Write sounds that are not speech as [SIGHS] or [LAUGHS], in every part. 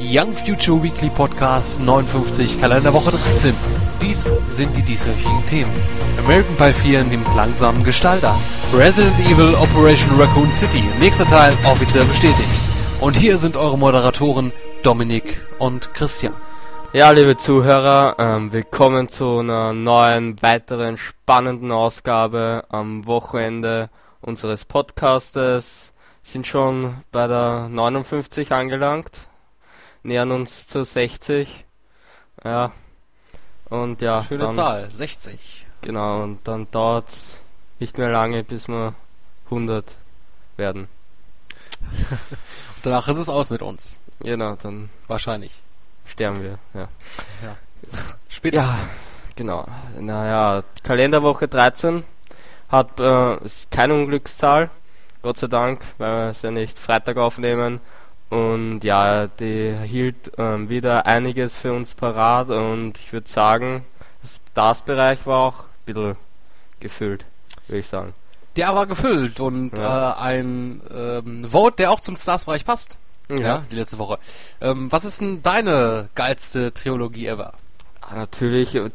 Young Future Weekly Podcast 59, Kalenderwoche 13. Dies sind die dieswöchigen Themen. American Pie 4 nimmt langsam Gestalt an. Resident Evil Operation Raccoon City, nächster Teil offiziell bestätigt. Und hier sind eure Moderatoren Dominik und Christian. Ja, liebe Zuhörer, ähm, willkommen zu einer neuen, weiteren spannenden Ausgabe am Wochenende unseres Podcastes. Sind schon bei der 59 angelangt, nähern uns zu 60. Ja, und ja. Schöne dann, Zahl, 60. Genau, und dann dauert's nicht mehr lange, bis wir 100 werden. [LAUGHS] Danach ist es aus mit uns. Genau, dann Wahrscheinlich. sterben wir, ja. [LAUGHS] Spitze. Ja, genau. Naja, Kalenderwoche 13 hat äh, ist keine Unglückszahl, Gott sei Dank, weil wir es ja nicht Freitag aufnehmen. Und ja, die hielt ähm, wieder einiges für uns parat und ich würde sagen, das Stars-Bereich war auch ein bisschen gefüllt, würde ich sagen. Der war gefüllt und Ja. äh, ein ähm, Vote, der auch zum Stars-Bereich passt. Ja, die letzte Woche. Ähm, was ist denn deine geilste Trilogie ever? Ah, Natürlich, äh,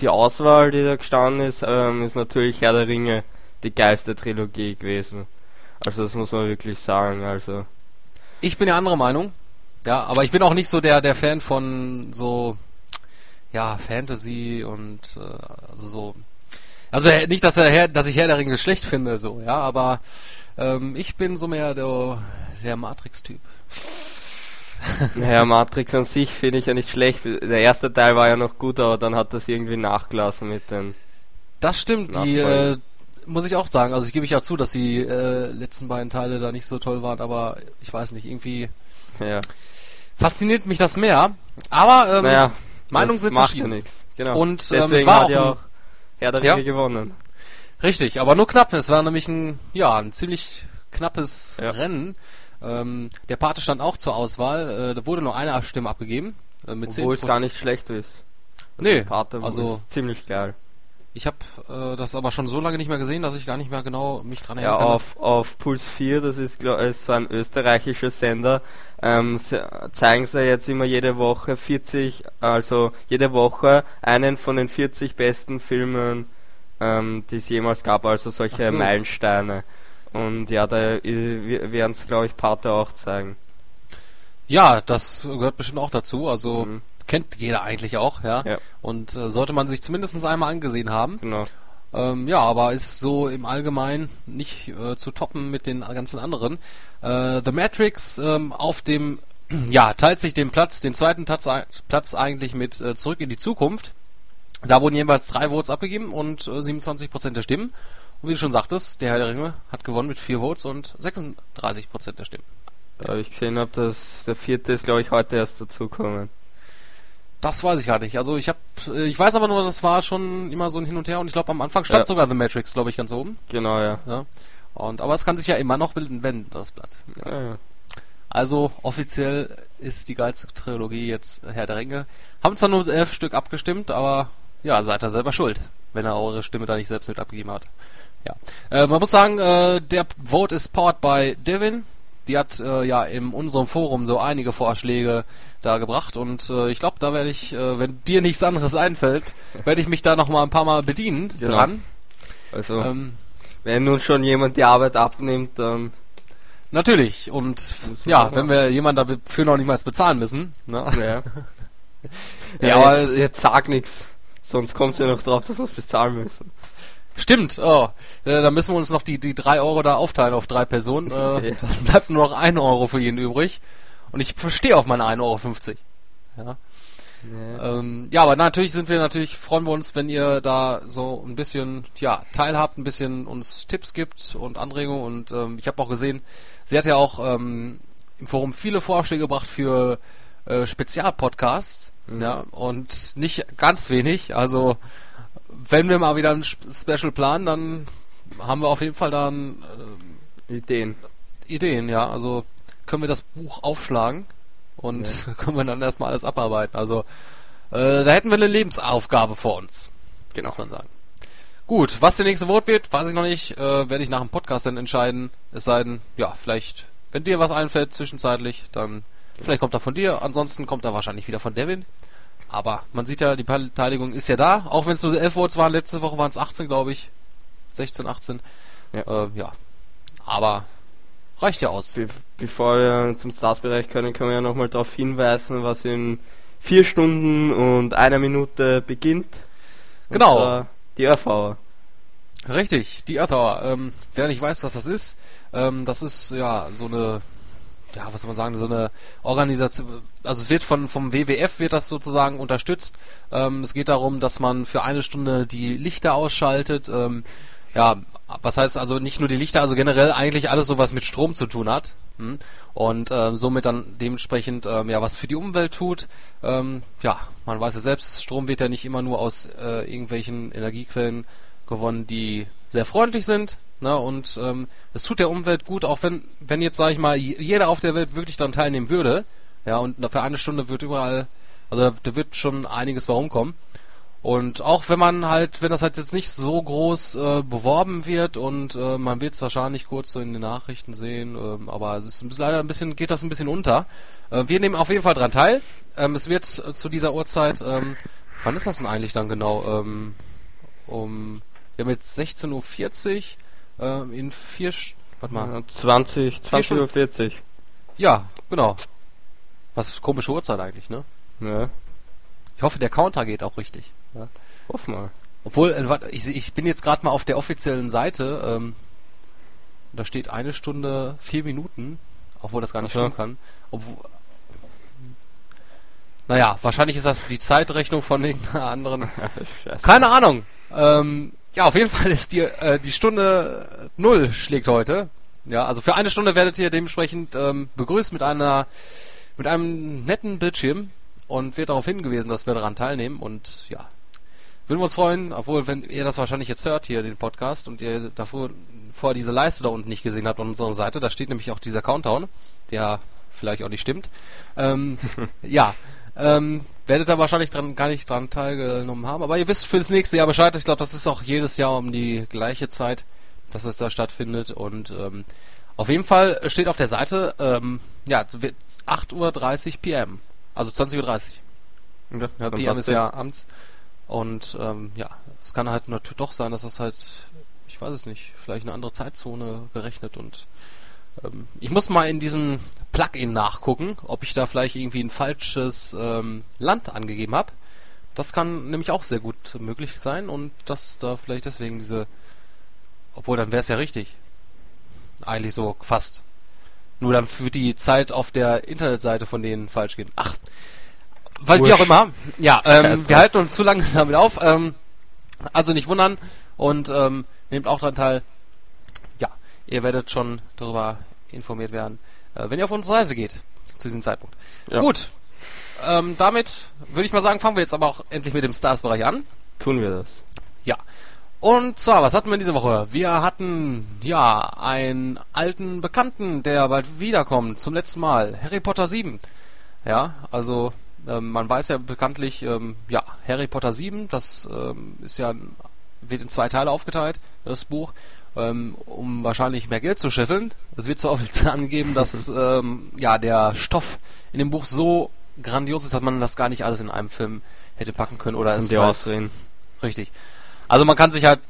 die Auswahl, die da gestanden ist, ähm, ist natürlich Herr der Ringe die geilste Trilogie gewesen. Also das muss man wirklich sagen. Also Ich bin ja anderer Meinung. Ja, aber ich bin auch nicht so der, der Fan von so, ja, Fantasy und, äh, also so. Also äh, nicht, dass, er Herr, dass ich Herr der Ringe schlecht finde, so, ja, aber ähm, ich bin so mehr der, der Matrix-Typ. [LAUGHS] Naja, Matrix an sich finde ich ja nicht schlecht. Der erste Teil war ja noch gut, aber dann hat das irgendwie nachgelassen mit den. Das stimmt, die, äh. Muss ich auch sagen. Also ich gebe ich ja zu, dass die äh, letzten beiden Teile da nicht so toll waren, aber ich weiß nicht, irgendwie Ja. fasziniert mich das mehr. Aber ähm, naja, Meinungen sind macht verschieden. ja. Genau. Und, ähm, es Deswegen war hat auch ja auch Herr der Ja. Gewonnen. Richtig, aber nur knapp. Es war nämlich ein, ja, ein ziemlich knappes Ja. Rennen. Ähm, der Pate stand auch zur Auswahl. Äh, da wurde nur eine Stimme abgegeben. Äh, mit Obwohl es 10%. gar nicht schlecht ist. Nee, Pate also ziemlich geil. Ich habe äh, das aber schon so lange nicht mehr gesehen, dass ich gar nicht mehr genau mich dran erinnern Ja, auf, auf Puls 4, das ist, glaub, ist so ein österreichischer Sender, ähm, zeigen sie jetzt immer jede Woche 40, also jede Woche einen von den 40 besten Filmen, ähm, die es jemals gab, also solche so. Meilensteine. Und ja, da werden es, glaube ich, Pate auch zeigen. Ja, das gehört bestimmt auch dazu. Also Mhm. Kennt jeder eigentlich auch, ja. Ja. Und äh, sollte man sich zumindest einmal angesehen haben. Genau. Ähm, ja, aber ist so im Allgemeinen nicht äh, zu toppen mit den ganzen anderen. Äh, The Matrix ähm, auf dem, [CLEARS THROAT] ja, teilt sich den Platz, den zweiten Platz, Platz eigentlich mit äh, Zurück in die Zukunft. Da wurden jeweils drei Votes abgegeben und äh, 27% der Stimmen. Und wie du schon sagtest, der Herr der Ringe hat gewonnen mit vier Votes und 36% der Stimmen. Da habe ich gesehen, hab, dass der vierte ist, glaube ich, heute erst dazukommen. Das weiß ich gar nicht. Also ich habe, ich weiß aber nur, das war schon immer so ein Hin und Her und ich glaube am Anfang stand Ja. sogar The Matrix, glaube ich, ganz oben. Genau, ja. Ja. Und aber es kann sich ja immer noch bilden, wenn das Blatt. ja, ja. Also offiziell ist die geilste Trilogie jetzt Herr der Ringe. Haben zwar nur elf Stück abgestimmt, aber ja, seid ihr selber schuld, wenn er eure Stimme da nicht selbst mit abgegeben hat. Ja, äh, man muss sagen, äh, der Vote ist powered by Devin. Die hat äh, ja in unserem Forum so einige Vorschläge da gebracht und äh, ich glaube, da werde ich, äh, wenn dir nichts anderes einfällt, werde ich mich da noch mal ein paar Mal bedienen Genau. dran. Also, Ähm, wenn nun schon jemand die Arbeit abnimmt, dann natürlich und ja, wenn wir jemanden dafür noch nicht mal bezahlen müssen, ne? Ja. [LAUGHS] Ja, ja, aber jetzt, es- jetzt sag nix. Sonst kommt ja noch drauf, dass wir es bezahlen müssen. Stimmt, oh. Äh, dann müssen wir uns noch die, die drei Euro da aufteilen auf drei Personen. Äh, [LAUGHS] Ja. Dann bleibt nur noch ein Euro für jeden übrig. Und ich verstehe auf meine 1,50 Euro. Ja. Ja. Ähm, ja, aber natürlich sind wir natürlich, freuen wir uns, wenn ihr da so ein bisschen, ja, teilhabt, ein bisschen uns Tipps gibt und Anregungen. Und ähm, ich habe auch gesehen, sie hat ja auch ähm, im Forum viele Vorschläge gebracht für äh, Spezialpodcasts. Mhm. Ja, und nicht ganz wenig. Also, wenn wir mal wieder ein Sp- Special planen, dann haben wir auf jeden Fall dann Ideen. äh, Ideen, ja. Also können wir das Buch aufschlagen und [LAUGHS] können wir dann erstmal alles abarbeiten. Also äh, da hätten wir eine Lebensaufgabe vor uns, Genau. muss man sagen. Gut, was der nächste Wort wird, weiß ich noch nicht. Äh, Werde ich nach dem Podcast dann entscheiden. Es sei denn, ja, vielleicht, wenn dir was einfällt zwischenzeitlich, dann Vielleicht kommt er von dir, ansonsten kommt er wahrscheinlich wieder von Devin. Aber man sieht ja, die Beteiligung ist ja da, auch wenn es nur 11 Votes waren. Letzte Woche waren es 18, glaube ich. 16, 18. Ja. Äh, ja. Aber reicht ja aus. Be bevor wir zum Stars-Bereich können, können wir ja nochmal darauf hinweisen, was in vier Stunden und einer Minute beginnt. Und Genau. Die Earth Hour. Richtig, die Earth Hour. Ähm, wer nicht weiß, was das ist, ähm, das ist ja so eine, ja, was soll man sagen, so eine Organisation. Also es wird von vom WWF wird das sozusagen unterstützt. Ähm, es geht darum, dass man für eine Stunde die Lichter ausschaltet. Ähm, ja, was heißt also nicht nur die Lichter, also generell eigentlich alles so was mit Strom zu tun hat. Hm? Und ähm, somit dann dementsprechend ähm, ja was für die Umwelt tut. Ähm, ja, man weiß ja selbst, Strom wird ja nicht immer nur aus äh, irgendwelchen Energiequellen gewonnen, die sehr freundlich sind. Ne? Und ähm, es tut der Umwelt gut, auch wenn, wenn jetzt, sage ich mal, jeder auf der Welt wirklich daran teilnehmen würde. Ja, und für eine Stunde wird überall, also da, wird schon einiges bei rumkommen. Und auch wenn man halt, wenn das halt jetzt nicht so groß äh, beworben wird und äh, man wird es wahrscheinlich kurz so in den Nachrichten sehen, ähm, aber es ist leider ein bisschen, geht das ein bisschen unter. Äh, wir nehmen auf jeden Fall dran teil. Ähm, es wird äh, zu dieser Uhrzeit, ähm, wann ist das denn eigentlich dann genau? Ähm, um, wir haben jetzt 16.40 Uhr, ähm, in vier, St- warte mal, Ja, 20, 20 Stunden. Uhr 40. ja, genau. Was komische Uhrzeit eigentlich, ne? Ja, Ich hoffe, der Counter geht auch richtig. Ja. hoff mal. Obwohl, äh, warte, ich, ich bin jetzt gerade mal auf der offiziellen Seite. Ähm, da steht eine Stunde vier Minuten, obwohl das gar nicht stimmen kann. Obwohl, naja, wahrscheinlich ist das die Zeitrechnung von [LAUGHS] irgendeiner anderen. [LAUGHS] Keine Ahnung. Ähm, ja, auf jeden Fall ist die, äh, die Stunde null schlägt heute. Ja, also für eine Stunde werdet ihr dementsprechend ähm, begrüßt mit einer mit einem netten Bildschirm und wird darauf hingewiesen, dass wir daran teilnehmen und ja, würden wir uns freuen, obwohl wenn ihr das wahrscheinlich jetzt hört hier den Podcast und ihr davor vorher diese Leiste da unten nicht gesehen habt an unserer Seite, da steht nämlich auch dieser Countdown, der vielleicht auch nicht stimmt. Ähm, [LAUGHS] ja, ähm, werdet ihr wahrscheinlich dran, gar nicht dran teilgenommen haben, aber ihr wisst für das nächste Jahr Bescheid. Ich glaube, das ist auch jedes Jahr um die gleiche Zeit, dass es da stattfindet und ähm, auf jeden Fall steht auf der Seite, ähm, ja, wird 8.30 Uhr PM, also 20.30 Uhr. Ja, Ja, PM ist ja abends. Und ähm, ja, es kann halt natürlich doch sein, dass das halt, ich weiß es nicht, vielleicht eine andere Zeitzone berechnet und ähm, ich muss mal in diesem Plugin nachgucken, ob ich da vielleicht irgendwie ein falsches ähm, Land angegeben habe. Das kann nämlich auch sehr gut möglich sein und dass da vielleicht deswegen diese, obwohl dann wäre es ja richtig. Eigentlich so fast. Nur dann wird die Zeit auf der Internetseite von denen falsch gehen. Ach, weil wie auch Wurscht. immer. Ja, [LAUGHS] ähm, wir halten uns zu lange [LAUGHS] damit auf. Ähm, also nicht wundern und ähm, nehmt auch daran teil. Ja, ihr werdet schon darüber informiert werden, wenn ihr auf unsere Seite geht zu diesem Zeitpunkt. Ja. Gut, ähm, damit würde ich mal sagen, fangen wir jetzt aber auch endlich mit dem Stars-Bereich an. Tun wir das. Ja. Und zwar, was hatten wir diese Woche? Wir hatten, ja, einen alten Bekannten, der bald wiederkommt, zum letzten Mal. Harry Potter 7. Ja, also, ähm, man weiß ja bekanntlich, ähm, ja, Harry Potter 7, das ähm, ist ja, wird in zwei Teile aufgeteilt, das Buch, ähm, um wahrscheinlich mehr Geld zu scheffeln. Es wird zwar offiziell [LAUGHS] angegeben, dass, ähm, ja, der Stoff in dem Buch so grandios ist, dass man das gar nicht alles in einem Film hätte packen können oder es halt Ausreden. Richtig. Also man kann sich halt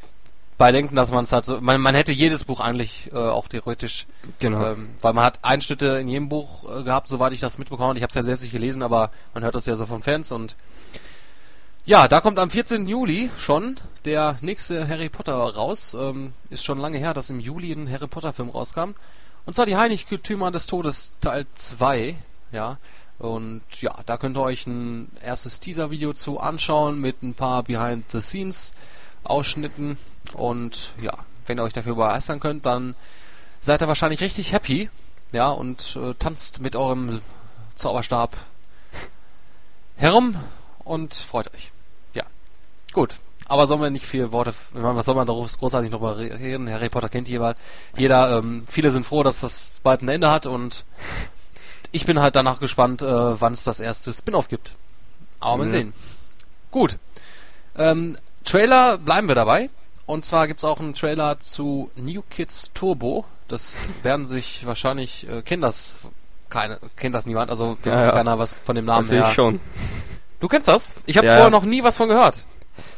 bei denken, dass man es halt so, man, man hätte jedes Buch eigentlich äh, auch theoretisch, Genau. ähm, weil man hat Einschnitte in jedem Buch äh, gehabt, soweit ich das mitbekommen habe. Ich habe es ja selbst nicht gelesen, aber man hört das ja so von Fans und ja, da kommt am 14. Juli schon der nächste Harry Potter raus. Ähm, ist schon lange her, dass im Juli ein Harry Potter Film rauskam. Und zwar die Heiligtümer des Todes Teil 2, ja. Und ja, da könnt ihr euch ein erstes Teaser-Video zu anschauen mit ein paar Behind-the-Scenes-Ausschnitten. Und ja, wenn ihr euch dafür begeistern könnt, dann seid ihr wahrscheinlich richtig happy, ja, und äh, tanzt mit eurem Zauberstab herum und freut euch. Ja, gut. Aber sollen wir nicht viel Worte, was soll man darauf großartig noch mal reden? Harry Potter kennt jeder. Jeder, ähm, viele sind froh, dass das bald ein Ende hat und ich bin halt danach gespannt, äh, wann es das erste Spin-off gibt. Aber mal Ja. sehen. Gut. Ähm, Trailer bleiben wir dabei. Und zwar gibt's auch einen Trailer zu New Kids Turbo. Das werden sich wahrscheinlich, äh, kennen das keine, kennt das niemand, also Ja, weiß ja. keiner was von dem Namen Also her. ich schon. Du kennst das? Ich habe Ja, vorher noch nie was von gehört.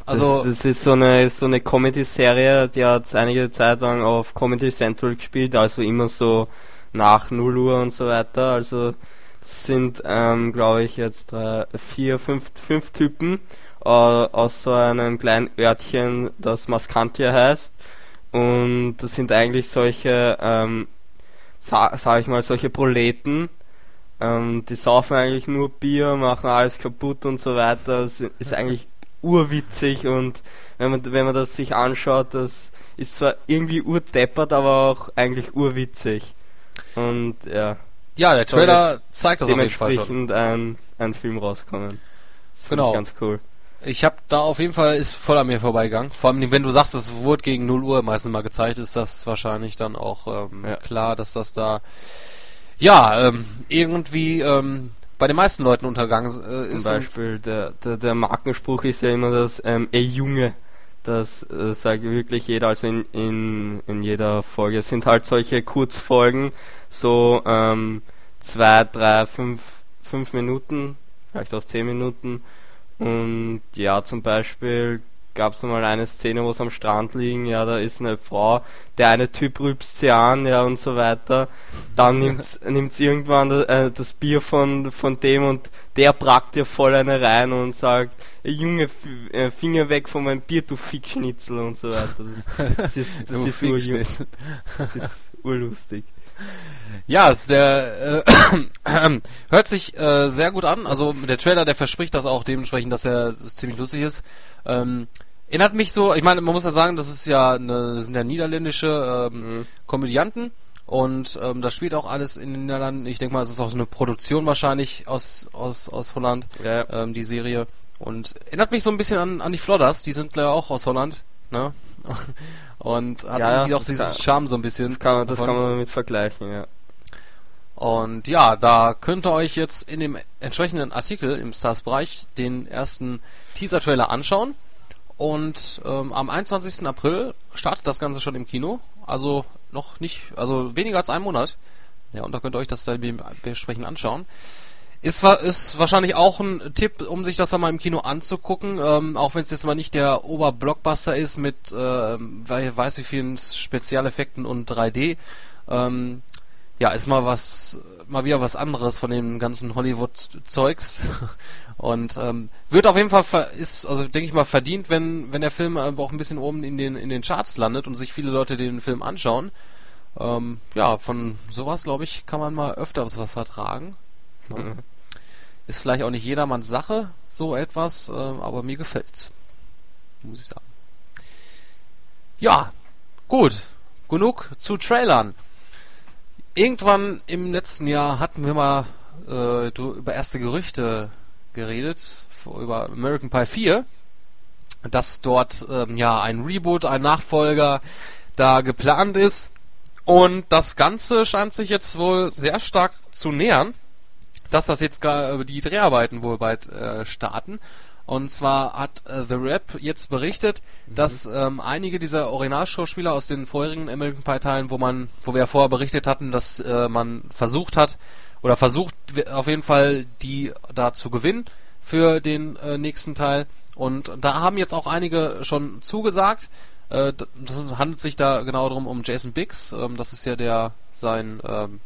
Also, das, das ist so eine so eine Comedy-Serie, die hat einige Zeit lang auf Comedy Central gespielt, also immer so nach 0 Uhr und so weiter. Also das sind, ähm, glaube ich, jetzt drei, vier, fünf, fünf Typen äh, aus so einem kleinen Örtchen, das Maskantia heißt. Und das sind eigentlich solche, ähm, sa sag ich mal, solche Proleten, ähm, die saufen eigentlich nur Bier, machen alles kaputt und so weiter. Das ist eigentlich urwitzig und wenn man, wenn man das sich anschaut, das ist zwar irgendwie urdeppert, aber auch eigentlich urwitzig. Und ja, ja, der Trailer zeigt das auf jeden Fall schon. ein, ein Film rauskommen. Das finde Genau. ich ganz cool. Ich habe da auf jeden Fall ist voll an mir vorbeigegangen. Vor allem, wenn du sagst, es wurde gegen 0 Uhr meistens mal gezeigt, ist das wahrscheinlich dann auch ähm, Ja. klar, dass das da ja ähm, irgendwie ähm, bei den meisten Leuten untergegangen äh, Zum ist. und- Beispiel der, der, der Markenspruch ist ja immer das, ähm, ey Junge, das äh, sagt wirklich jeder, also in, in, in jeder Folge. Es sind halt solche Kurzfolgen, so ähm, zwei, drei, fünf, fünf Minuten, vielleicht auch zehn Minuten. Und ja, zum Beispiel gab es mal eine Szene, wo sie am Strand liegen, ja, da ist eine Frau, der eine Typ rübst sie an, ja, und so weiter. Dann nimmt's, nimmt's irgendwann das, äh, das Bier von, von dem und der brackt ihr voll eine rein und sagt, "Ey, Junge, äh, Finger weg von meinem Bier, du Fickschnitzel und so weiter. Das, das ist, das ist, [LAUGHS] ur, das ist urlustig. Ja, es der äh, [CLEARS THROAT] hört sich äh, sehr gut an. Also der Trailer, der verspricht das auch dementsprechend, dass er ziemlich lustig ist. Ähm, erinnert mich so, ich meine, man muss ja sagen, das ist ja eine, das sind ja niederländische ähm, Komödianten und ähm, das spielt auch alles in den Niederlanden. Ich denke mal, es ist auch so eine Produktion wahrscheinlich aus aus aus Holland, Ja, ähm, die Serie und erinnert mich so ein bisschen an an die Flodders. Die sind ja auch aus Holland, ne? [LAUGHS] Und hat Ja, irgendwie auch dieses kann- Charme so ein bisschen. das kann, man- das kann man mit vergleichen, ja. Und ja, da könnt ihr euch jetzt in dem entsprechenden Artikel im Stars-Bereich den ersten Teaser-Trailer anschauen. Und ähm, am 21. April startet das Ganze schon im Kino. Also noch nicht, also weniger als einen Monat. Ja, und da könnt ihr euch das dann be- besprechen anschauen. Ist, ist wahrscheinlich auch ein Tipp, um sich das dann mal im Kino anzugucken, ähm, auch wenn es jetzt mal nicht der Oberblockbuster ist mit ähm, weiß wie vielen Spezialeffekten und 3D. Ähm, ja, ist mal was, mal wieder was anderes von dem ganzen Hollywood-Zeugs. Und ähm, wird auf jeden Fall ist, also denke ich mal, verdient, wenn, wenn der Film aber auch ein bisschen oben in den in den Charts landet und sich viele Leute den Film anschauen. Ähm, ja, von sowas, glaube ich, kann man mal öfter was vertragen. Mhm. Ist vielleicht auch nicht jedermanns Sache, so etwas, ähm, aber mir gefällt's. Muss ich sagen. Ja, gut. Genug zu Trailern. Irgendwann im letzten Jahr hatten wir mal äh, über erste Gerüchte geredet, über American Pie 4, dass dort ähm, ja ein Reboot, ein Nachfolger da geplant ist. Und das Ganze scheint sich jetzt wohl sehr stark zu nähern, dass das jetzt gar, die Dreharbeiten wohl bald äh, starten. Und zwar hat äh, The Rap jetzt berichtet, dass ähm, einige dieser Originalschauspieler aus den vorherigen American Pie Teilen, wo man, wo wir ja vorher berichtet hatten, dass äh, man versucht hat oder versucht auf jeden Fall die da zu gewinnen für den äh, nächsten Teil. Und da haben jetzt auch einige schon zugesagt. Äh, das handelt sich da genau darum um Jason Biggs. Ähm, das ist ja der sein ähm,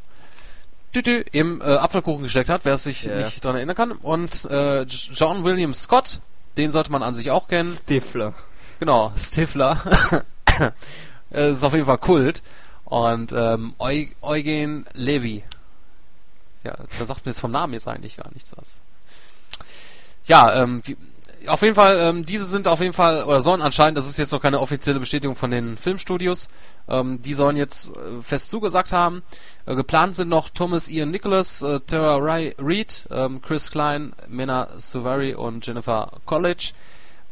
Tütü im äh, Apfelkuchen gesteckt hat, wer es sich Ja. nicht daran erinnern kann. Und äh, John William Scott, den sollte man an sich auch kennen. Stifler. Genau, Stifler. [LAUGHS] Äh, ist auf jeden Fall Kult. Und ähm, Eu Eugen Levy. Ja, da sagt mir jetzt vom Namen jetzt eigentlich gar nichts was. Ja, ähm, wie, auf jeden Fall, ähm, diese sind auf jeden Fall, oder sollen anscheinend, das ist jetzt noch keine offizielle Bestätigung von den Filmstudios, ähm, die sollen jetzt äh, fest zugesagt haben. Äh, geplant sind noch Thomas Ian Nicholas, äh, Tara Rai- Reid, ähm, Chris Klein, Mena Suvari und Jennifer College.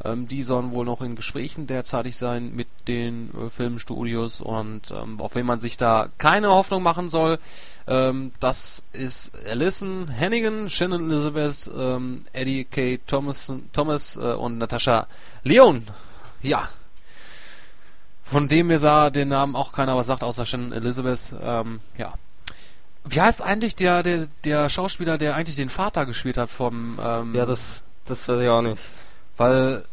Ähm, die sollen wohl noch in Gesprächen derzeitig sein mit den äh, Filmstudios und ähm, auf wen man sich da keine Hoffnung machen soll, ähm, das ist Alison Hannigan, Shannon Elizabeth, ähm, Eddie K. Thomas, Thomas äh, und Natasha Leon. Ja. Von dem mir sah den Namen auch keiner was sagt, außer Shannon Elizabeth. Ähm, ja. wie heißt eigentlich der, der, der Schauspieler, der eigentlich den Vater gespielt hat vom, ähm, Ja, das, das weiß ich auch nicht. weil,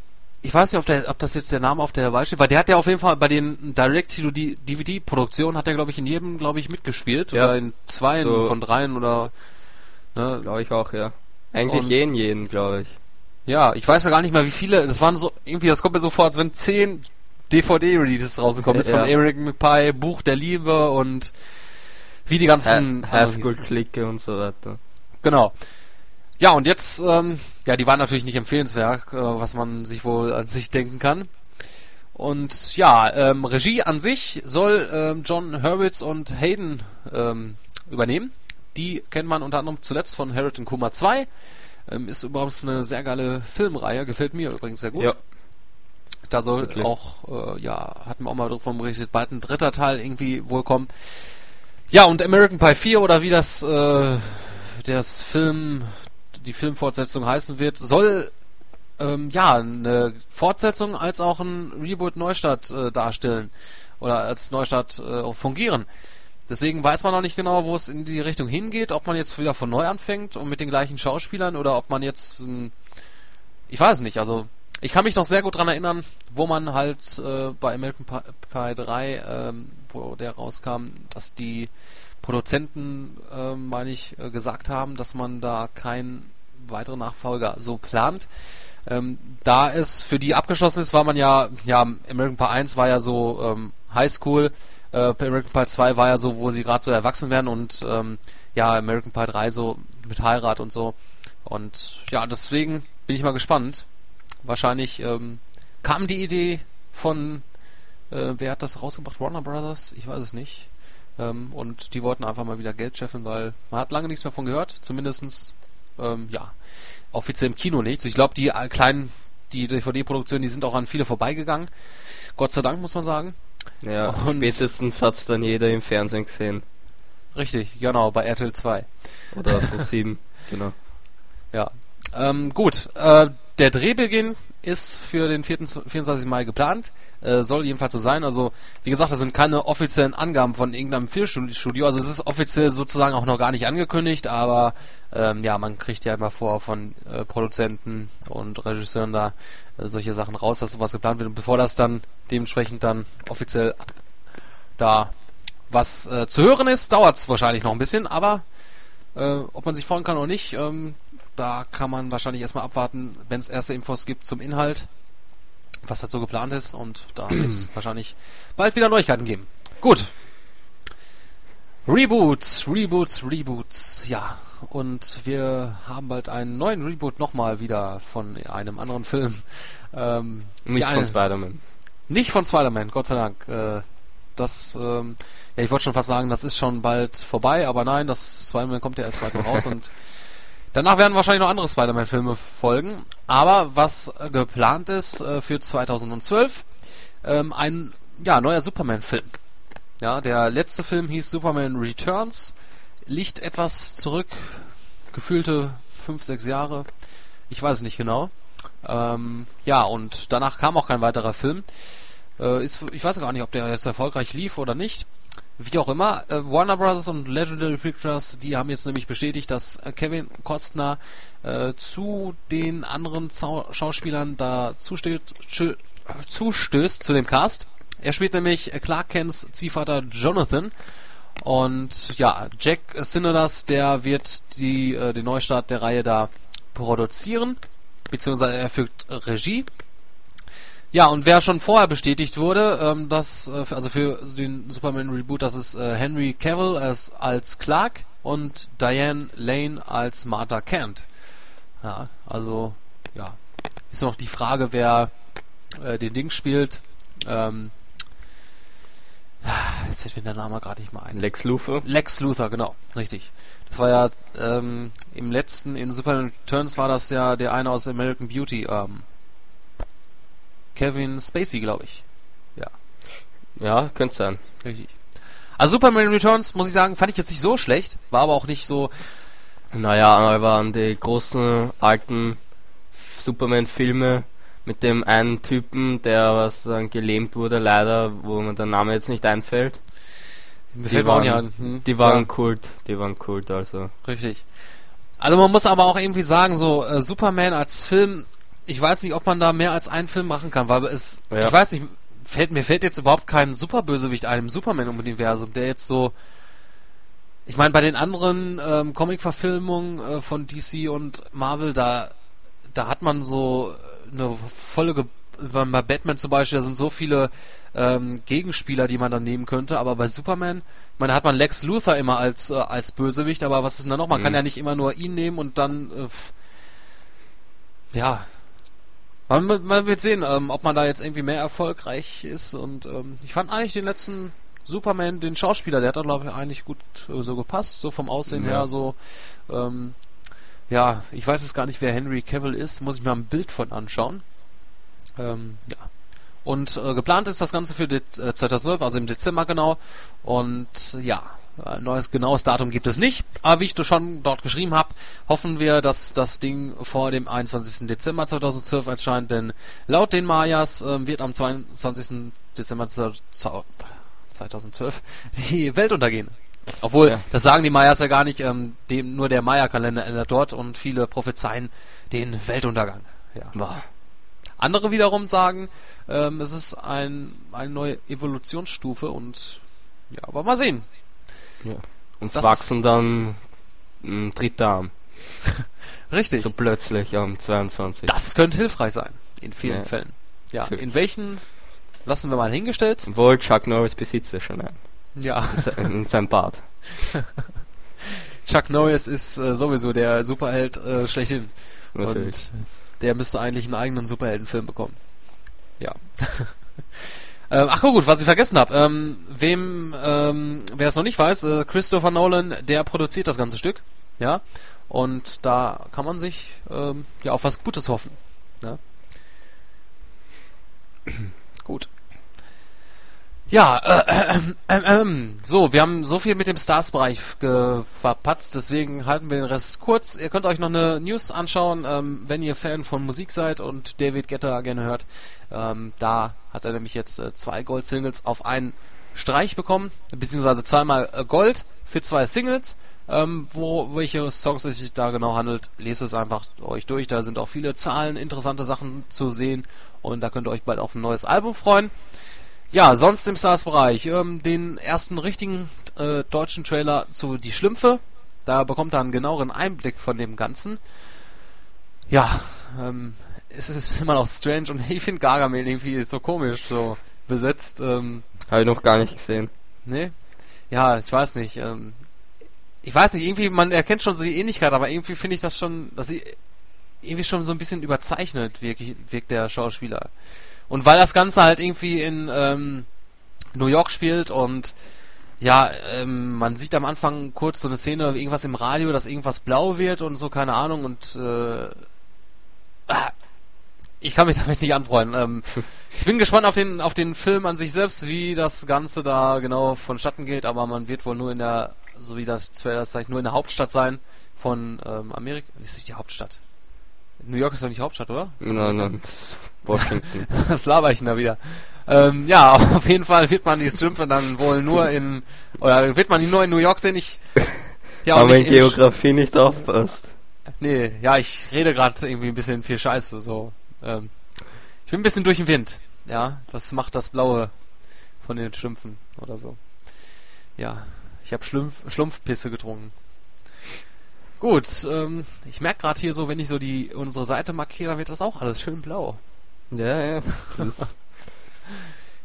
ich weiß nicht, ob, der, ob das jetzt der Name auf der dabei steht, weil der hat ja auf jeden Fall bei den Direct-DVD-Produktionen hat er, glaube ich, in jedem, glaube ich, mitgespielt. Ja. Oder in zwei So. von dreien oder, ne, Glaube ich auch, ja. Eigentlich Und- jeden, jeden, glaube ich. Ja, ich weiß ja gar nicht mehr, wie viele. Das waren so, irgendwie, das kommt mir so vor, als wenn zehn DVD-Releases rausgekommen ist Ja. von Eric McPie, Buch der Liebe und wie die ganzen. Hi- Highschool-Clique und so weiter. Genau. Ja, und jetzt, ähm, ja, die waren natürlich nicht empfehlenswert, äh, was man sich wohl an sich denken kann. Und ja, ähm, Regie an sich soll ähm, John Hurwitz und Hayden ähm, übernehmen. Die kennt man unter anderem zuletzt von Harold und Kuma 2. Ähm, ist übrigens eine sehr geile Filmreihe, gefällt mir übrigens sehr gut. Ja. Da soll Wirklich. auch, äh, ja, hatten wir auch mal davon berichtet, bald ein dritter Teil irgendwie wohl kommen. Ja, und American Pie 4 oder wie das, äh, das Film, die Filmfortsetzung heißen wird, soll ähm, ja eine Fortsetzung als auch ein Reboot Neustart äh, darstellen oder als Neustart äh, fungieren. Deswegen weiß man noch nicht genau, wo es in die Richtung hingeht, ob man jetzt wieder von neu anfängt und mit den gleichen Schauspielern oder ob man jetzt ähm, ich weiß nicht, also ich kann mich noch sehr gut dran erinnern, wo man halt äh, bei American Pie, Pie 3, ähm, wo der rauskam, dass die Produzenten, ähm, meine ich, äh, gesagt haben, dass man da keinen weiteren Nachfolger so plant. Ähm, da es für die abgeschlossen ist, war man ja, ja, American Pie 1 war ja so ähm, Highschool, äh, American Pie 2 war ja so, wo sie gerade so erwachsen werden und ähm, ja, American Pie 3 so mit Heirat und so. Und ja, deswegen bin ich mal gespannt. Wahrscheinlich ähm, kam die Idee von, äh, wer hat das rausgebracht? Warner Brothers? Ich weiß es nicht. Ähm, und die wollten einfach mal wieder Geld scheffeln, weil man hat lange nichts mehr von gehört. Zumindestens, ähm, ja, offiziell im Kino nichts. Ich glaube, die äh, kleinen, die DVD-Produktionen, die sind auch an viele vorbeigegangen. Gott sei Dank, muss man sagen. Ja, Und- spätestens hat's dann jeder im Fernsehen gesehen. Richtig, genau, bei RTL 2. Oder Pro7, [LAUGHS] genau. Ja. Ähm, gut, äh, der Drehbeginn ist für den 4. 24. Mai geplant. Äh, soll jedenfalls so sein. Also, wie gesagt, das sind keine offiziellen Angaben von irgendeinem Filmstudio. Also, es ist offiziell sozusagen auch noch gar nicht angekündigt, aber ähm, ja, man kriegt ja immer vor von äh, Produzenten und Regisseuren da äh, solche Sachen raus, dass sowas geplant wird. Und bevor das dann dementsprechend dann offiziell da was äh, zu hören ist, dauert es wahrscheinlich noch ein bisschen, aber äh, ob man sich freuen kann oder nicht, ähm, da kann man wahrscheinlich erstmal abwarten, wenn es erste Infos gibt zum Inhalt, was halt so geplant ist und da [CLEARS THROAT] wird es wahrscheinlich bald wieder Neuigkeiten geben. Gut. Reboots, Reboots, Reboots, ja. Und wir haben bald einen neuen Reboot nochmal wieder von einem anderen Film. Ähm, Nicht von eine- Spider-Man. nicht von Spider-Man, Gott sei Dank. Äh, das, ähm, ja, ich wollte schon fast sagen, das ist schon bald vorbei, aber nein, das Spider-Man kommt ja erst bald raus [LAUGHS] und danach werden wahrscheinlich noch andere Spider-Man-Filme folgen. Aber was äh, geplant ist äh, für 2012, ähm, ein ja, neuer Superman-Film. Ja, der letzte Film hieß Superman Returns, liegt etwas zurück, gefühlte fünf, sechs Jahre. Ich weiß nicht genau. Ähm, ja, und danach kam auch kein weiterer Film. Äh, ist, ich weiß gar nicht, ob der jetzt erfolgreich lief oder nicht. Wie auch immer, äh, Warner Bros. und Legendary Pictures, die haben jetzt nämlich bestätigt, dass äh, Kevin Costner äh, zu den anderen Zau Schauspielern da zustößt, schö- zustößt zu dem Cast. Er spielt nämlich äh, Clark Kents Ziehvater Jonathan. Und ja, Jack Sinners, der wird die, äh, den Neustart der Reihe da produzieren, beziehungsweise er fügt Regie. Ja, und wer schon vorher bestätigt wurde, ähm, dass, äh, also für den Superman Reboot, das ist äh, Henry Cavill als, als Clark und Diane Lane als Martha Kent. Ja, also, ja. Ist noch die Frage, wer äh, den Ding spielt. Ähm, [SIGHS] jetzt fällt mir der Name gerade nicht mal ein. Lex Luthor. Lex Luthor, genau, richtig. Das war ja ähm, im letzten, in Superman Returns war das ja der eine aus American Beauty, ähm, Kevin Spacey, glaube ich. Ja, könnte sein. Richtig. Also Superman Returns, muss ich sagen, fand ich jetzt nicht so schlecht, war aber auch nicht so, Naja, aber an die großen alten Superman-Filme mit dem einen Typen, der was dann gelähmt wurde, leider, wo mir der Name jetzt nicht einfällt. Mir Die waren, an. Hm, die waren ja, Kult, die waren Kult, also. richtig. Also man muss aber auch irgendwie sagen, so äh, Superman als Film, ich weiß nicht, ob man da mehr als einen Film machen kann, weil es, Ja. ich weiß nicht, fällt, mir fällt jetzt überhaupt kein Superbösewicht ein im Superman-Universum, der jetzt so, ich meine, bei den anderen ähm, Comic-Verfilmungen äh, von DC und Marvel, da, da hat man so eine volle, Ge bei Batman zum Beispiel, da sind so viele ähm, Gegenspieler, die man dann nehmen könnte, aber bei Superman, ich meine, da hat man Lex Luthor immer als, äh, als Bösewicht, aber was ist denn da noch? Man Mhm. kann ja nicht immer nur ihn nehmen und dann, äh, ja, man, man wird sehen, ähm, ob man da jetzt irgendwie mehr erfolgreich ist und ähm, ich fand eigentlich den letzten Superman, den Schauspieler, der hat da glaube ich eigentlich gut äh, so gepasst, so vom Aussehen Ja. her, so, ähm, ja, ich weiß jetzt gar nicht, wer Henry Cavill ist, muss ich mir ein Bild von anschauen. Ähm, ja. Und äh, geplant ist das Ganze für de äh, 2012, also im Dezember genau. Und ja, ein neues genaues Datum gibt es nicht. Aber wie ich schon dort geschrieben habe, hoffen wir, dass das Ding vor dem 21. Dezember 2012 erscheint. Denn laut den Mayas ähm, wird am 22. Dezember 2012 die Welt untergehen. Obwohl, Ja. das sagen die Mayas ja gar nicht, ähm, dem, nur der Maya-Kalender ändert dort und viele prophezeien den Weltuntergang. Ja. Boah. Andere wiederum sagen, ähm, es ist ein, eine neue Evolutionsstufe und ja, aber mal sehen. Und Das wachsen dann ein dritter Arm. [LAUGHS] Richtig. So plötzlich am 22. Das könnte hilfreich sein. In vielen Ja. Fällen. Ja, Natürlich. in welchen lassen wir mal hingestellt. Obwohl Chuck Norris besitzt ja schon einen. Ja, In se- In seinem Bad. [LAUGHS] Chuck Norris ist äh, sowieso der Superheld äh, schlechthin. Natürlich. Und der müsste eigentlich einen eigenen Superheldenfilm bekommen. Ja. [LAUGHS] ähm, ach gut, was ich vergessen habe. Ähm, wem, ähm, wer es noch nicht weiß, äh, Christopher Nolan, der produziert das ganze Stück. Ja. Und da kann man sich ähm, ja auf was Gutes hoffen. Ja. Gut. Ja, äh, äh, äh, äh, so, wir haben so viel mit dem Stars-Bereich verpatzt, deswegen halten wir den Rest kurz. Ihr könnt euch noch eine News anschauen, ähm, wenn ihr Fan von Musik seid und David Guetta gerne hört. Ähm, da hat er nämlich jetzt äh, zwei Gold-Singles auf einen Streich bekommen, beziehungsweise zweimal äh, Gold für zwei Singles. Ähm, wo welche Songs es sich da genau handelt, lest es einfach euch durch. Da sind auch viele Zahlen, interessante Sachen zu sehen und da könnt ihr euch bald auf ein neues Album freuen. Ja, sonst im Stars-Bereich. Ähm, den ersten richtigen äh, deutschen Trailer zu Die Schlümpfe. Da bekommt er einen genaueren Einblick von dem Ganzen. Ja, ähm, es ist [LAUGHS] immer noch strange und [LAUGHS] ich finde Gargamel irgendwie so komisch so besetzt. Ähm, Habe ich noch gar nicht gesehen. Nee? Ja, ich weiß nicht. Ähm, ich weiß nicht, irgendwie, man erkennt schon so die Ähnlichkeit, aber irgendwie finde ich das schon, dass sie irgendwie schon so ein bisschen überzeichnet wirklich, wirkt der Schauspieler. Und weil das Ganze halt irgendwie in ähm, New York spielt und ja, ähm, man sieht am Anfang kurz so eine Szene, irgendwas im Radio, dass irgendwas blau wird und so, keine Ahnung, und äh, ah, ich kann mich [LAUGHS] damit nicht anfreunden. Ähm, ich bin gespannt auf den, auf den Film an sich selbst, wie das Ganze da genau vonstatten geht, aber man wird wohl nur in der, so wie das Trailer zeigt, nur in der Hauptstadt sein von ähm, Amerika. Ist nicht die Hauptstadt. New York ist doch nicht Hauptstadt, oder? Nein, nein, Washington. [LAUGHS] Was laber ich denn da wieder? Ähm, ja, [LAUGHS] auf jeden Fall wird man die Strümpfe dann wohl nur in, oder wird man die nur in New York sehen? Ich, ja, Aber Sch- Geografie nicht aufpasst. Nee, ja, ich rede gerade irgendwie ein bisschen viel Scheiße, so. Ähm, ich bin ein bisschen durch den Wind. Ja, das macht das Blaue von den Schlümpfen oder so. Ja, ich habe Schlumpf, Schlumpfpisse getrunken. Gut, ähm, ich merke gerade hier so, wenn ich so die unsere Seite markiere, dann wird das auch alles schön blau. Ja, ja.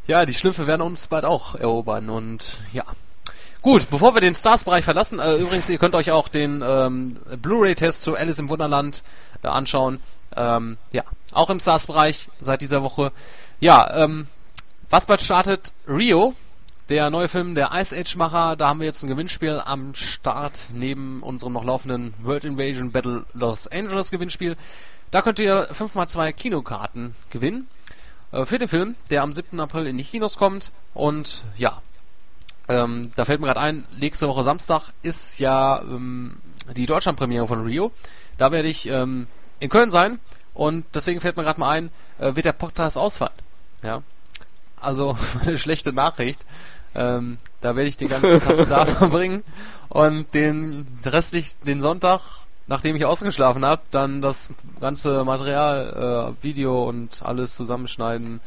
Ja, die Schlümpfe werden uns bald auch erobern und ja. Gut, bevor wir den Stars-Bereich verlassen, äh, übrigens, ihr könnt euch auch den ähm, Blu-ray-Test zu Alice im Wunderland äh, anschauen. Ähm, ja, auch im Stars-Bereich seit dieser Woche. Ja, ähm, was bald startet, Rio, der neue Film der Ice Age-Macher. Da haben wir jetzt ein Gewinnspiel am Start neben unserem noch laufenden World Invasion Battle Los Angeles Gewinnspiel. Da könnt ihr 5x2 Kinokarten gewinnen äh, für den Film, der am 7. April in die Kinos kommt. Und ja, ähm, da fällt mir gerade ein, nächste Woche Samstag ist ja ähm, die Deutschlandpremiere von Rio. Da werde ich ähm, in Köln sein und deswegen fällt mir gerade mal ein, äh, wird der Podcast ausfallen. Ja, also [LAUGHS] eine schlechte Nachricht. Ähm, Da werde ich den ganzen Tag [LAUGHS] da verbringen und den restlich den Sonntag, nachdem ich ausgeschlafen habe, dann das ganze Material, äh, Video und alles zusammenschneiden,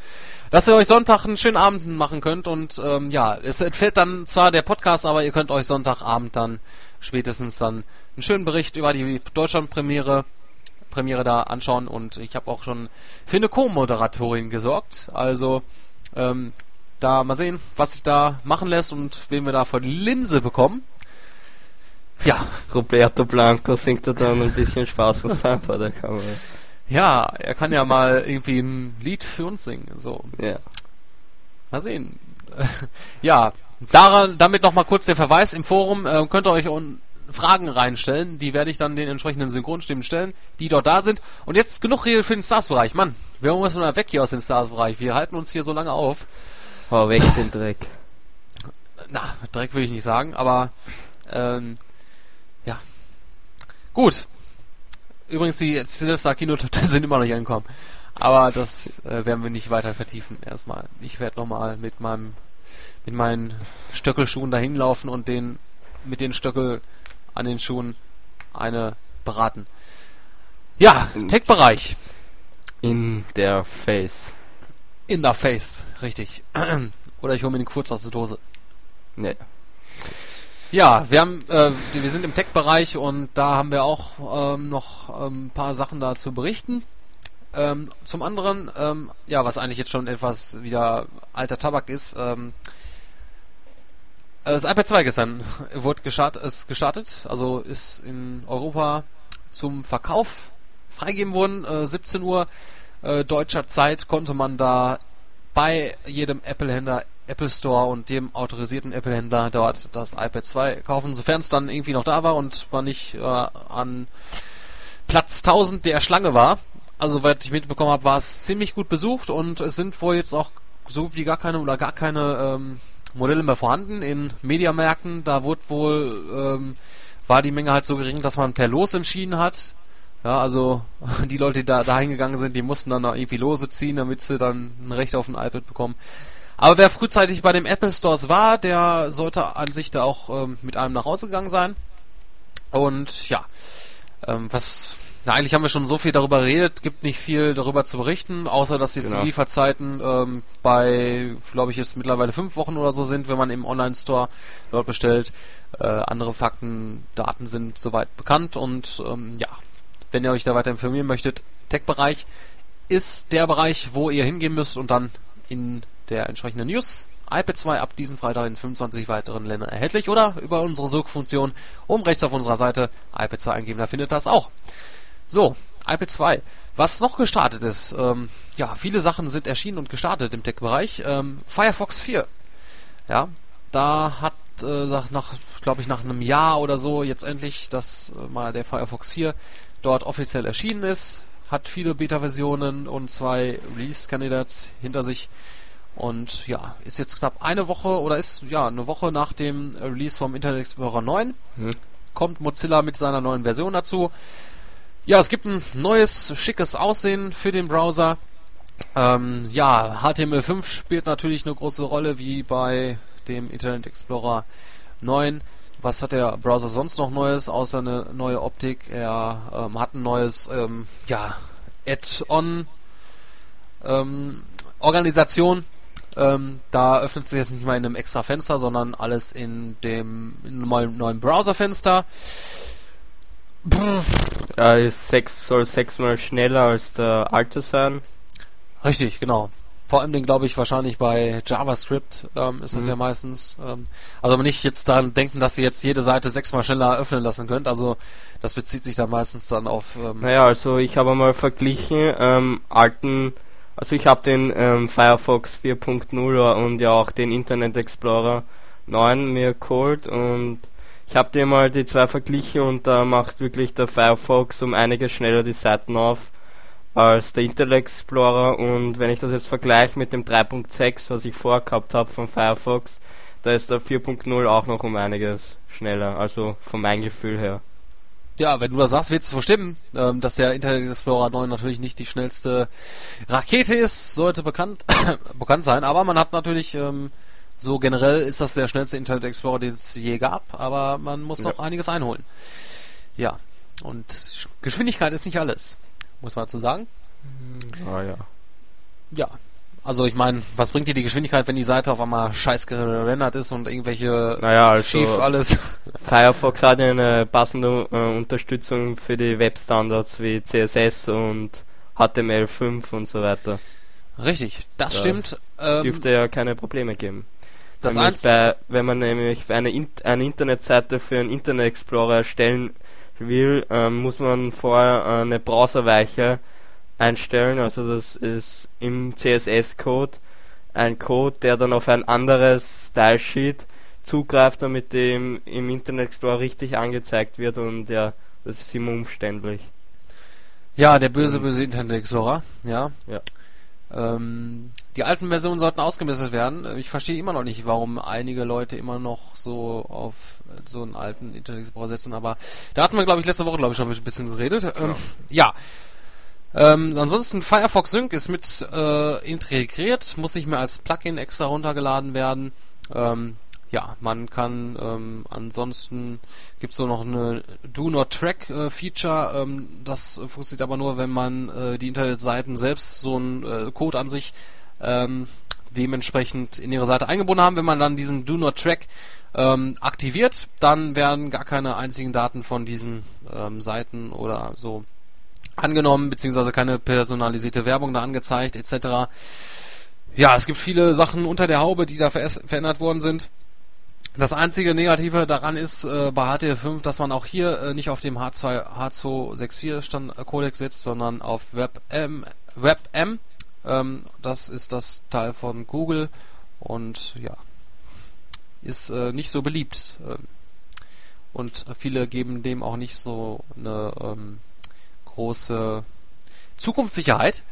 dass ihr euch Sonntag einen schönen Abend machen könnt und ähm, ja, es entfällt dann zwar der Podcast, aber ihr könnt euch Sonntagabend dann spätestens dann einen schönen Bericht über die Deutschlandpremiere Premiere da anschauen und ich habe auch schon für eine Co-Moderatorin gesorgt. Also ähm, da mal sehen, was sich da machen lässt und wen wir da vor die Linse bekommen. Ja. Roberto Blanco singt da dann ein bisschen Spaß von sein vor der Kamera. Ja, er kann ja mal irgendwie ein Lied für uns singen. So. Ja. Mal sehen. [LAUGHS] ja, daran, damit nochmal kurz der Verweis im Forum. Äh, könnt ihr euch Fragen reinstellen. Die werde ich dann den entsprechenden Synchronstimmen stellen, die dort da sind. Und jetzt genug Rede für den Stars-Bereich. Mann, wir müssen mal weg hier aus dem Stars-Bereich. Wir halten uns hier so lange auf. Hau weg den Dreck. Na, Dreck will ich nicht sagen, aber ähm. Gut. Übrigens, die Sinister Kino [LAUGHS] sind immer noch nicht angekommen. Aber das äh, werden wir nicht weiter vertiefen erstmal. Ich werde nochmal mit meinem mit meinen Stöckelschuhen dahin laufen und den mit den Stöckel an den Schuhen eine beraten. Ja, Tech-Bereich. In der Face. In der Face, richtig. [CLEARS THROAT] Oder ich hole mir den kurz aus der Dose. Nee. Ja, wir haben, äh, wir sind im Tech-Bereich und da haben wir auch ähm, noch ähm, ein paar Sachen da zu berichten. Ähm, zum anderen, ähm, ja, was eigentlich jetzt schon etwas wieder alter Tabak ist, ähm, das iPad 2 gestern [LAUGHS] wurde gestartet, ist gestartet, also ist in Europa zum Verkauf freigegeben worden. Äh, 17 Uhr äh, deutscher Zeit konnte man da bei jedem Apple-Händler, Apple Store und dem autorisierten Apple-Händler dort das iPad 2 kaufen, sofern es dann irgendwie noch da war und man nicht äh, an Platz 1000 der Schlange war. Also, weil ich mitbekommen habe, war es ziemlich gut besucht und es sind wohl jetzt auch so wie gar keine oder gar keine ähm, Modelle mehr vorhanden in Mediamärkten. Da wurde wohl, ähm, war die Menge halt so gering, dass man per Los entschieden hat. Ja, also [LAUGHS] die Leute, die da, da hingegangen sind, die mussten dann irgendwie Lose ziehen, damit sie dann ein Recht auf ein iPad bekommen. Aber wer frühzeitig bei dem Apple Stores war, der sollte an sich da auch ähm, mit einem nach Hause gegangen sein. Und ja, ähm, was na, eigentlich haben wir schon so viel darüber geredet, gibt nicht viel darüber zu berichten, außer dass jetzt genau. die Lieferzeiten ähm, bei, glaube ich, jetzt mittlerweile fünf Wochen oder so sind, wenn man im Online-Store dort bestellt. Äh, andere Fakten, Daten sind soweit bekannt und ähm, ja, wenn ihr euch da weiter informieren möchtet, Tech-Bereich ist der Bereich, wo ihr hingehen müsst und dann in der entsprechenden News iPad 2 ab diesen Freitag in 25 weiteren Ländern erhältlich oder über unsere Suchfunktion oben rechts auf unserer Seite iPad 2 eingeben, da findet das auch. So, iPad 2. Was noch gestartet ist, ähm, ja, viele Sachen sind erschienen und gestartet im Tech-Bereich. Ähm, Firefox 4. Ja, da hat äh, nach, glaube ich, nach einem Jahr oder so jetzt endlich, dass äh, mal der Firefox 4 dort offiziell erschienen ist. Hat viele Beta-Versionen und zwei Release-Candidates hinter sich. Und ja, ist jetzt knapp eine Woche oder ist ja eine Woche nach dem Release vom Internet Explorer 9. Hm. Kommt Mozilla mit seiner neuen Version dazu. Ja, es gibt ein neues, schickes Aussehen für den Browser. Ähm, ja, HTML5 spielt natürlich eine große Rolle, wie bei dem Internet Explorer 9. Was hat der Browser sonst noch Neues, außer eine neue Optik? Er ähm, hat ein neues, ähm, ja, Add-on ähm, Organisation. Ähm, da öffnet sich jetzt nicht mal in einem extra Fenster, sondern alles in dem einem neuen Browserfenster. Ja, ist sechs, soll sechsmal schneller als der alte sein. Richtig, genau. Vor allem, glaube ich, wahrscheinlich bei JavaScript ähm, ist das mhm. ja meistens. Ähm, also nicht jetzt daran denken, dass ihr jetzt jede Seite sechsmal schneller öffnen lassen könnt. Also das bezieht sich dann meistens dann auf. Ähm naja, also ich habe mal verglichen ähm, alten, also ich habe den ähm, Firefox 4.0 und ja auch den Internet Explorer 9 mir geholt und ich habe dir mal die zwei verglichen und da macht wirklich der Firefox um einiges schneller die Seiten auf als der Internet Explorer und wenn ich das jetzt vergleiche mit dem 3.6, was ich vorher gehabt habe von Firefox, da ist der 4.0 auch noch um einiges schneller, also von meinem Gefühl her. Ja, wenn du das sagst, wird es wohl stimmen, ähm, dass der Internet Explorer 9 natürlich nicht die schnellste Rakete ist, sollte bekannt [COUGHS] bekannt sein, aber man hat natürlich ähm, so generell ist das der schnellste Internet Explorer, den es je gab, aber man muss Ja. noch einiges einholen. Ja, und Geschwindigkeit ist nicht alles, muss man dazu sagen. Ah ja. Ja. Also ich meine, was bringt dir die Geschwindigkeit, wenn die Seite auf einmal scheiß gerendert ist und irgendwelche Naja, also schief alles. [LAUGHS] Firefox hat ja eine passende äh, Unterstützung für die Webstandards wie CSS und HTML5 und so weiter. Richtig, das Ja. stimmt. Ähm, Dürfte ja keine Probleme geben. das Nämlich bei, wenn man nämlich eine, In- eine Internetseite für einen Internet Explorer erstellen will, ähm, muss man vorher eine Browserweiche einstellen. Also das ist im CSS-Code ein Code, der dann auf ein anderes Stylesheet zugreift, damit dem im Internet Explorer richtig angezeigt wird und ja, das ist immer umständlich. ja, der böse, böse Internet Explorer, ja. Ja. Ähm, die alten Versionen sollten ausgebessert werden. Ich verstehe immer noch nicht, warum einige Leute immer noch so auf so einen alten Internet Explorer setzen, aber da hatten wir, glaube ich, letzte Woche, glaube ich, schon ein bisschen geredet. Ähm, ja. Ähm, ansonsten Firefox Sync ist mit äh, integriert, muss nicht mehr als Plugin extra runtergeladen werden. Ähm, ja, man kann ähm, ansonsten gibt's so noch eine Do Not Track äh, Feature. Ähm, das funktioniert aber nur, wenn man äh, die Internetseiten selbst so einen äh, Code an sich ähm, dementsprechend in ihre Seite eingebunden haben. Wenn man dann diesen Do Not Track ähm, aktiviert, dann werden gar keine einzigen Daten von diesen ähm, Seiten oder so angenommen, beziehungsweise keine personalisierte Werbung da angezeigt, etc. Ja, es gibt viele Sachen unter der Haube, die da ver verändert worden sind. Das einzige Negative daran ist äh, bei HTML5, dass man auch hier äh, nicht auf dem H2, H264 Stand äh, Codex setzt, sondern auf WebM. WebM. Ähm, das ist das Teil von Google und ja, ist äh, nicht so beliebt. Ähm, und viele geben dem auch nicht so eine ähm, große Zukunftssicherheit.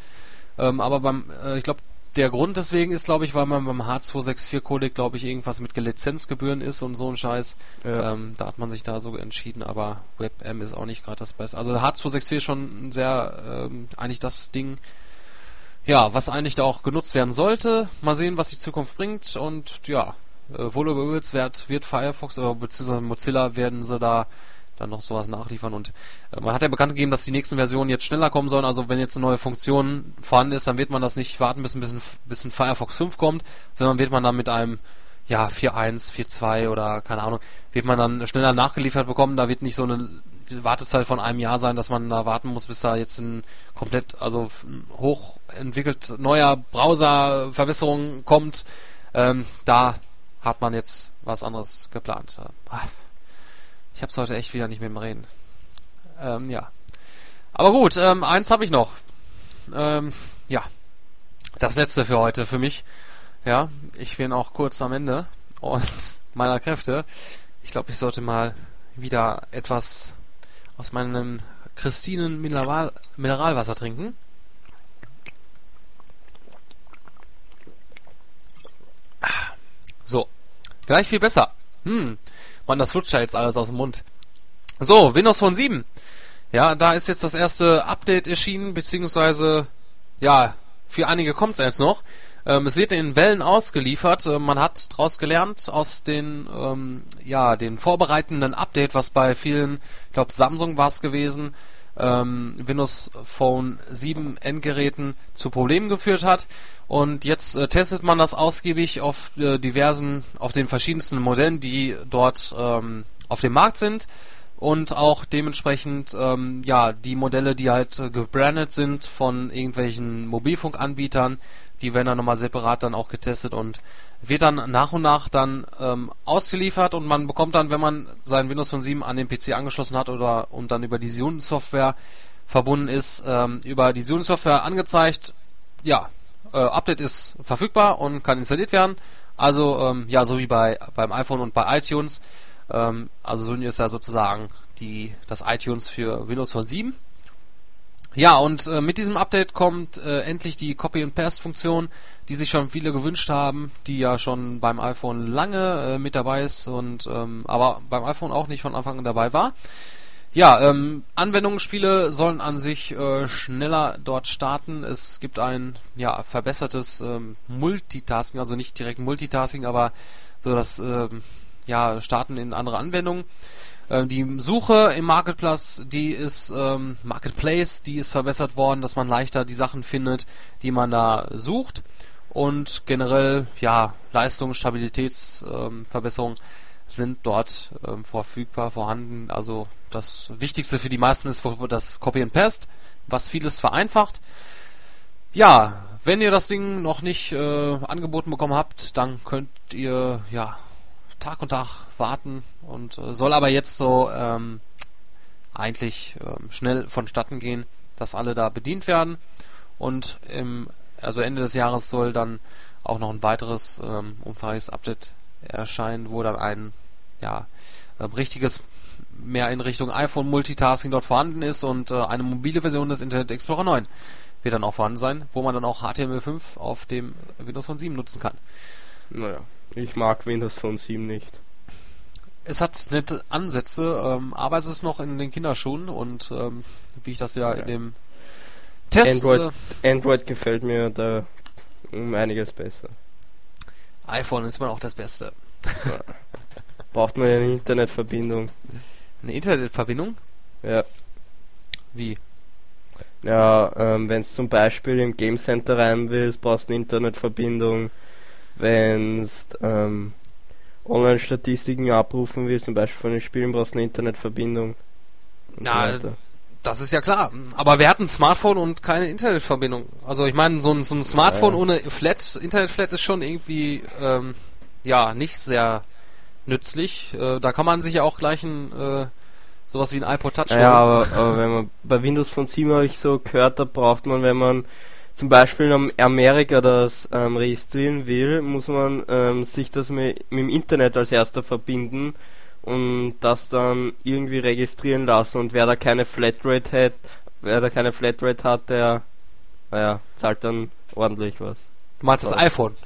Ähm, aber beim, äh, ich glaube, der Grund deswegen ist, glaube ich, weil man beim H264 Codec, glaube ich, irgendwas mit Lizenzgebühren ist und so ein Scheiß. Ja. Ähm, da hat man sich da so entschieden, aber WebM ist auch nicht gerade das Beste. Also H264 ist schon sehr, ähm, eigentlich das Ding, ja, was eigentlich da auch genutzt werden sollte. Mal sehen, was die Zukunft bringt und ja, äh, wohl über übelst wird, wird Firefox oder beziehungsweise Mozilla werden sie da dann noch sowas nachliefern und äh, man hat ja bekannt gegeben, dass die nächsten Versionen jetzt schneller kommen sollen. Also wenn jetzt eine neue Funktion vorhanden ist, dann wird man das nicht warten, bis ein bisschen bis ein Firefox 5 kommt, sondern wird man dann mit einem ja 4.1, 4.2 oder keine Ahnung, wird man dann schneller nachgeliefert bekommen. Da wird nicht so eine Wartezeit von einem Jahr sein, dass man da warten muss, bis da jetzt ein komplett, also hochentwickelt neuer Browser-Verbesserung kommt. Ähm, da hat man jetzt was anderes geplant. Ah, Ich hab's heute echt wieder nicht mit dem Reden. Ähm, ja. Aber gut, ähm, eins habe ich noch. Ähm, ja. Das letzte für heute für mich. Ja, ich bin auch kurz am Ende und [LAUGHS] meiner Kräfte. Ich glaube, ich sollte mal wieder etwas aus meinem Christinen Mineral Mineralwasser trinken. So. Gleich viel besser. Hm. Mann, das flutscht ja jetzt alles aus dem Mund. So, Windows Phone 7. Ja, da ist jetzt das erste Update erschienen, beziehungsweise, ja, für einige kommt es jetzt noch. Ähm, es wird in Wellen ausgeliefert. Äh, man hat daraus gelernt aus den, ähm, ja, den vorbereitenden Update, was bei vielen, ich glaube Samsung war es gewesen, ähm, Windows Phone 7 Endgeräten zu Problemen geführt hat. Und jetzt äh, testet man das ausgiebig auf äh, diversen, auf den verschiedensten Modellen, die dort ähm, auf dem Markt sind. Und auch dementsprechend ähm, ja die Modelle, die halt äh, gebrandet sind von irgendwelchen Mobilfunkanbietern, die werden dann nochmal separat dann auch getestet und wird dann nach und nach dann ähm, ausgeliefert. Und man bekommt dann, wenn man sein Windows Phone 7 an den PC angeschlossen hat oder und dann über die Sion-Software verbunden ist, ähm, über die Sion-Software angezeigt, ja, äh, Update ist verfügbar und kann installiert werden. Also ähm, ja, so wie bei beim iPhone und bei iTunes. Ähm, also Sony ist ja sozusagen die das iTunes für Windows Phone 7. Ja, und äh, mit diesem Update kommt äh, endlich die Copy and Paste Funktion, die sich schon viele gewünscht haben, die ja schon beim iPhone lange äh, mit dabei ist und ähm, aber beim iPhone auch nicht von Anfang an dabei war. Ja, ähm, Anwendungsspiele sollen an sich äh, schneller dort starten. Es gibt ein ja verbessertes ähm, Multitasking, also nicht direkt Multitasking, aber so das ähm, ja Starten in andere Anwendungen. Ähm, die Suche im Marketplace, die ist ähm, Marketplace, die ist verbessert worden, dass man leichter die Sachen findet, die man da sucht und generell ja Leistung, Stabilitätsverbesserung sind dort ähm, verfügbar vorhanden. Also das Wichtigste für die meisten ist das Copy and Paste, was vieles vereinfacht. Ja, wenn ihr das Ding noch nicht äh, angeboten bekommen habt, dann könnt ihr ja Tag und Tag warten und äh, soll aber jetzt so ähm, eigentlich ähm, schnell vonstatten gehen, dass alle da bedient werden und im also Ende des Jahres soll dann auch noch ein weiteres ähm, umfangreiches Update erscheinen, wo dann ein ja, äh, richtiges mehr in Richtung iPhone Multitasking dort vorhanden ist und äh, eine mobile Version des Internet Explorer 9 wird dann auch vorhanden sein, wo man dann auch HTML5 auf dem Windows Phone 7 nutzen kann. Naja, ich mag Windows Phone 7 nicht. Es hat nette Ansätze, ähm, aber es ist noch in den Kinderschuhen und ähm, wie ich das ja, ja. in dem Test. Android, äh, Android gefällt mir da um einiges besser. iPhone ist immer auch das Beste. Ja. Braucht man ja eine Internetverbindung. [LAUGHS] Eine Internetverbindung? Ja. Wie? Ja, ähm, wenn es zum Beispiel im Game Center rein willst, brauchst du eine Internetverbindung. Wenn es ähm, Online-Statistiken abrufen willst, zum Beispiel von den Spielen, brauchst du eine Internetverbindung. Na, so das ist ja klar. Aber wer hat ein Smartphone und keine Internetverbindung? Also ich meine, so ein, so ein Smartphone ja. ohne Flat, Internetflat ist schon irgendwie ähm, ja nicht sehr nützlich. Äh, da kann man sich ja auch gleich ein äh, sowas wie ein iPod Touch Ja, aber, aber wenn man bei Windows von 7 habe ich so gehört, da braucht man, wenn man zum Beispiel in Amerika das ähm, registrieren will, muss man ähm, sich das mit, mit dem Internet als erster verbinden und das dann irgendwie registrieren lassen und wer da keine Flatrate hat, wer da keine Flatrate hat, der naja, zahlt dann ordentlich was. Du meinst das iPhone?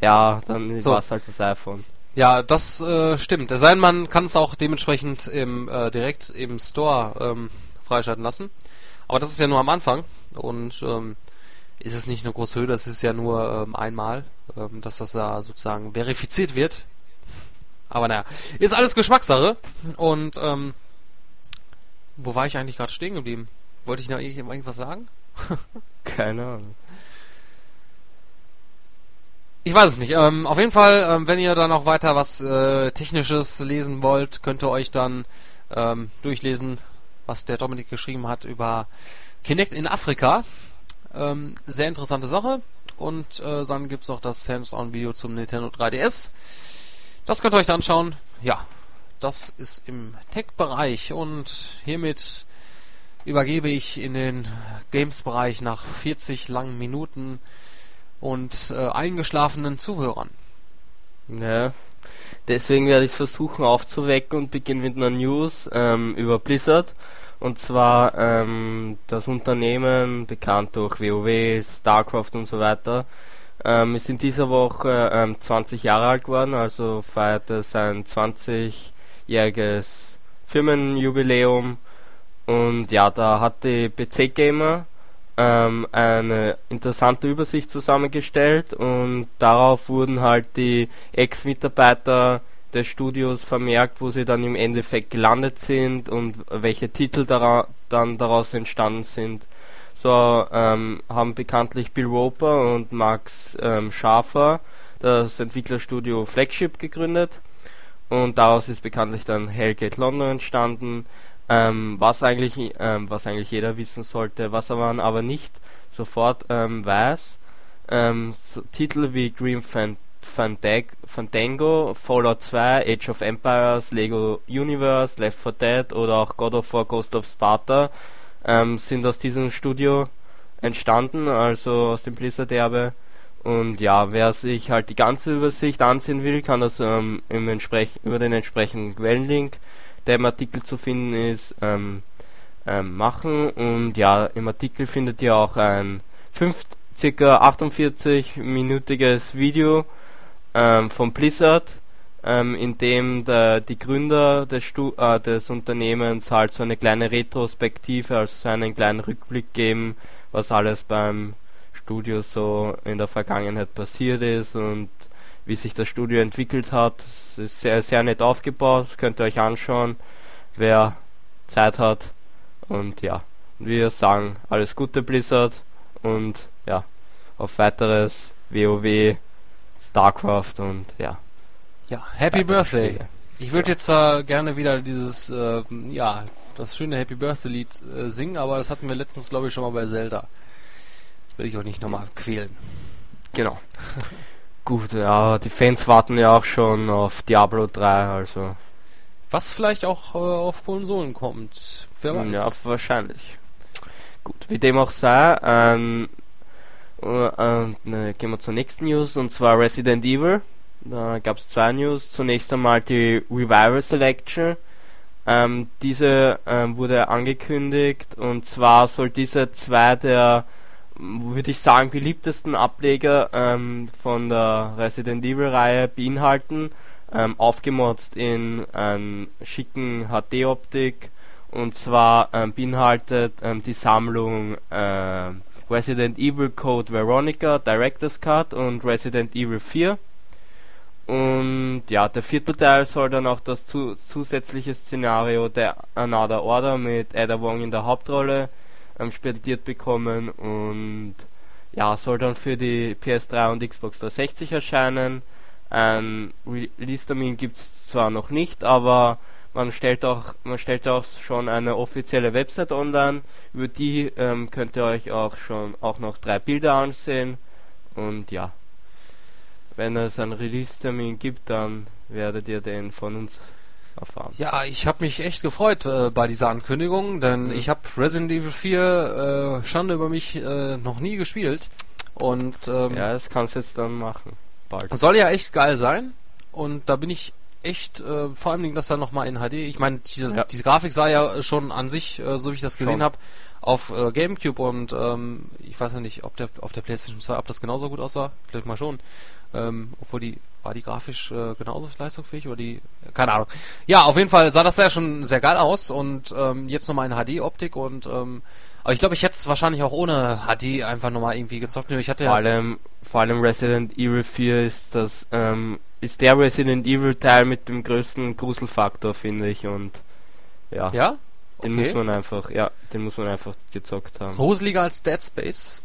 Ja, dann so. war es halt das iPhone. Ja, das äh, stimmt. Es sei denn, man kann es auch dementsprechend im, äh, direkt im Store ähm, freischalten lassen. Aber das ist ja nur am Anfang und ähm, ist es nicht eine große Höhe, das ist ja nur ähm, einmal, ähm, dass das da sozusagen verifiziert wird. Aber naja, ist alles Geschmackssache. Und ähm, wo war ich eigentlich gerade stehen geblieben? Wollte ich noch irgendwas sagen? [LAUGHS] Keine Ahnung. Ich weiß es nicht. Ähm, auf jeden Fall, ähm, wenn ihr da noch weiter was äh, Technisches lesen wollt, könnt ihr euch dann ähm, durchlesen, was der Dominik geschrieben hat über Kinect in Afrika. Ähm, sehr interessante Sache. Und äh, dann gibt es noch das Hands-on-Video zum Nintendo 3DS. Das könnt ihr euch dann anschauen. Ja, das ist im Tech-Bereich. Und hiermit übergebe ich in den Games-Bereich nach 40 langen Minuten und äh, eingeschlafenen Zuhörern. Ja, deswegen werde ich versuchen aufzuwecken und beginne mit einer News ähm, über Blizzard. Und zwar ähm, das Unternehmen, bekannt durch WoW, StarCraft und so weiter, ähm, ist in dieser Woche ähm, 20 Jahre alt geworden, also feierte sein 20-jähriges Firmenjubiläum. Und ja, da hat die PC Gamer ähm, eine interessante Übersicht zusammengestellt und darauf wurden halt die Ex-Mitarbeiter des Studios vermerkt, wo sie dann im Endeffekt gelandet sind und welche Titel dara dann daraus entstanden sind. So ähm, haben bekanntlich Bill Roper und Max ähm, Schafer das Entwicklerstudio Flagship gegründet und daraus ist bekanntlich dann Hellgate London entstanden, ähm, was eigentlich ähm, was eigentlich jeder wissen sollte, was man aber nicht sofort ähm, weiß. Ähm, so Titel wie Green Fan Fandango, Fallout 2, Age of Empires, Lego Universe, Left 4 Dead oder auch God of War Ghost of Sparta ähm, sind aus diesem Studio entstanden, also aus dem Blizzard-Erbe. Und ja, wer sich halt die ganze Übersicht ansehen will, kann das ähm, im über den entsprechenden Quellenlink der im Artikel zu finden ist, ähm, ähm, machen. Und ja, im Artikel findet ihr auch ein 5, circa 48-minütiges Video ähm, von Blizzard, ähm, in dem der, die Gründer des, äh, des Unternehmens halt so eine kleine Retrospektive, also so einen kleinen Rückblick geben, was alles beim Studio so in der Vergangenheit passiert ist und wie sich das Studio entwickelt hat. Es ist sehr, sehr nett aufgebaut, das könnt ihr euch anschauen, wer Zeit hat. Und ja, wir sagen alles Gute Blizzard und ja, auf weiteres WoW, StarCraft und ja. Ja, Happy Birthday. Spiele. Ich würde jetzt zwar gerne wieder dieses, äh, ja, das schöne Happy Birthday Lied äh, singen, aber das hatten wir letztens, glaube ich, schon mal bei Zelda. Will ich auch nicht nochmal quälen. Genau. Gut, ja, die Fans warten ja auch schon auf Diablo 3, also. Was vielleicht auch äh, auf Konsolen kommt. Wer weiß. Ja, wahrscheinlich. Gut, wie dem auch sei, ähm, äh, äh, ne, gehen wir zur nächsten News und zwar Resident Evil. Da gab es zwei News. Zunächst einmal die Revival Selection. Ähm, diese ähm, wurde angekündigt und zwar soll diese zwei der würde ich sagen, beliebtesten Ableger ähm, von der Resident Evil-Reihe beinhalten, ähm, aufgemotzt in ähm, schicken HD-Optik und zwar ähm, beinhaltet ähm, die Sammlung äh, Resident Evil Code Veronica Director's Cut und Resident Evil 4 und ja, der vierte Teil soll dann auch das zu zusätzliche Szenario der Another Order mit Ada Wong in der Hauptrolle ähm, spendiert bekommen und ja, soll dann für die PS3 und Xbox 360 erscheinen. Ein Release-Termin gibt es zwar noch nicht, aber man stellt auch man stellt auch schon eine offizielle Website online, über die ähm, könnt ihr euch auch schon auch noch drei Bilder ansehen und ja, wenn es einen Release-Termin gibt, dann werdet ihr den von uns erfahren. Ja, ich habe mich echt gefreut äh, bei dieser Ankündigung, denn mhm. ich habe Resident Evil 4 äh, Schande über mich äh, noch nie gespielt. Und ähm, ja, das kannst du jetzt dann machen. Bald. Soll ja echt geil sein. Und da bin ich echt, äh, vor allem das dann nochmal in HD. Ich meine, ja. diese Grafik sah ja schon an sich, äh, so wie ich das gesehen habe, auf äh, Gamecube und ähm, ich weiß ja nicht, ob der auf der PlayStation 2, ob das genauso gut aussah. Vielleicht mal schon. Ähm, obwohl die, war die grafisch äh, genauso leistungsfähig oder die, keine Ahnung. Ja, auf jeden Fall sah das ja schon sehr geil aus und ähm, jetzt nochmal in HD-Optik und ähm, aber ich glaube, ich hätte es wahrscheinlich auch ohne HD einfach nochmal irgendwie gezockt. Ich hatte vor allem, vor allem Resident Evil 4 ist das, ähm, ist der Resident Evil Teil mit dem größten Gruselfaktor, finde ich und ja. Ja? Den okay. muss man einfach, ja, den muss man einfach gezockt haben. Gruseliger als Dead Space?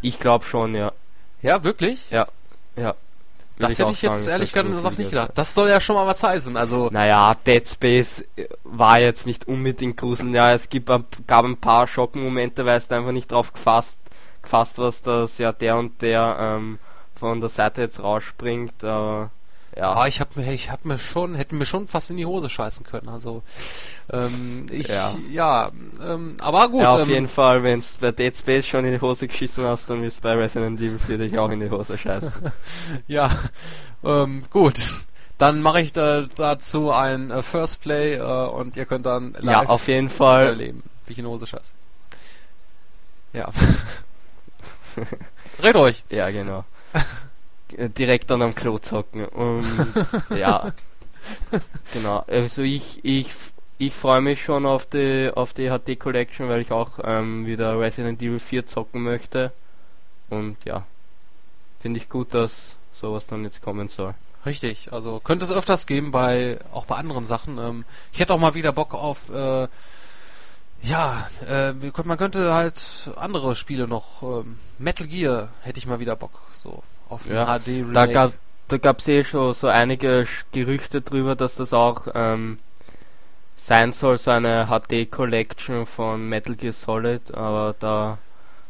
ich glaube schon, ja. Ja, wirklich? Ja. Ja. Das hätte ich jetzt ehrlich gesagt nicht gedacht. Das soll ja schon mal was heißen. Also naja, Dead Space äh, war jetzt nicht unbedingt gruseln. Ja, es gibt, gab ein paar Schockmomente, weil es einfach nicht drauf gefasst, gefasst was dass ja der und der ähm, von der Seite jetzt rausspringt. Aber ja. Ah, ich habe mir, ich habe mir schon, hätte mir schon fast in die Hose scheißen können. Also, ähm, ich, ja, ja ähm, aber gut. Ja, auf ähm, jeden Fall, wenn es bei Dead Space schon in die Hose geschissen hast, dann wirst du bei Resident Evil 4 dich auch in die Hose scheißen. [LAUGHS] ja, ähm, gut. Dann mache ich da, dazu ein äh, First Play äh, und ihr könnt dann live ja, auf jeden Fall erleben, wie ich in die Hose scheiße. Ja. [LAUGHS] Red euch. Ja, genau. [LAUGHS] Äh, direkt dann am Klo zocken. Und [LAUGHS] ja, genau. Also ich, ich, ich freue mich schon auf die, auf die HD Collection, weil ich auch ähm, wieder Resident Evil 4 zocken möchte. Und ja, finde ich gut, dass sowas dann jetzt kommen soll. Richtig, also könnte es öfters geben bei auch bei anderen Sachen. Ähm, ich hätte auch mal wieder Bock auf äh, ja, äh, man könnte halt andere Spiele noch ähm, Metal Gear hätte ich mal wieder Bock so auf ja, HD Remake. Da gab da gab's eh schon so einige Gerüchte drüber, dass das auch ähm, sein soll, so eine HD Collection von Metal Gear Solid, aber da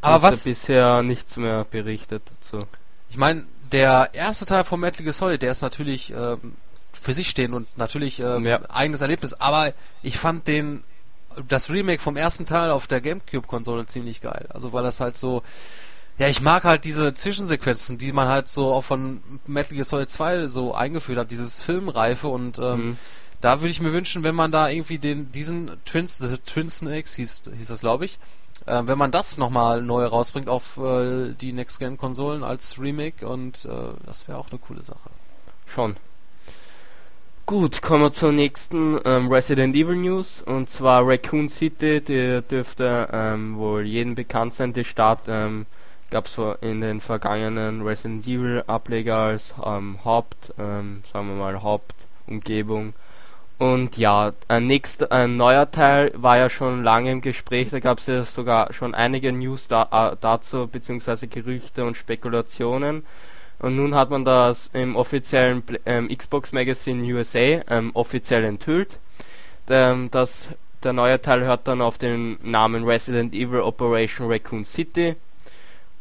aber was bisher nichts mehr berichtet dazu. Ich meine, der erste Teil von Metal Gear Solid, der ist natürlich ähm, für sich stehen und natürlich ähm, ja. eigenes Erlebnis, aber ich fand den das Remake vom ersten Teil auf der GameCube Konsole ziemlich geil. Also weil das halt so ja, ich mag halt diese Zwischensequenzen, die man halt so auch von Metal Gear Solid 2 so eingeführt hat, dieses Filmreife und ähm, mhm. da würde ich mir wünschen, wenn man da irgendwie den diesen Twins, the Twin Snakes hieß, hieß das glaube ich, äh, wenn man das nochmal neu rausbringt auf äh, die Next Gen Konsolen als Remake und äh, das wäre auch eine coole Sache. Schon. Gut, kommen wir zur nächsten ähm, Resident Evil News und zwar Raccoon City, die dürfte ähm, wohl jedem bekannt sein. Die Stadt ähm, gab es in den vergangenen Resident Evil Ableger als ähm, Haupt, ähm, sagen wir mal Hauptumgebung. Und ja, ein nächster, ein neuer Teil war ja schon lange im Gespräch, da gab es ja sogar schon einige News da, äh, dazu, beziehungsweise Gerüchte und Spekulationen. Und nun hat man das im offiziellen ähm, Xbox Magazine USA ähm, offiziell enthüllt. Ähm, das, der neue Teil hört dann auf den Namen Resident Evil Operation Raccoon City.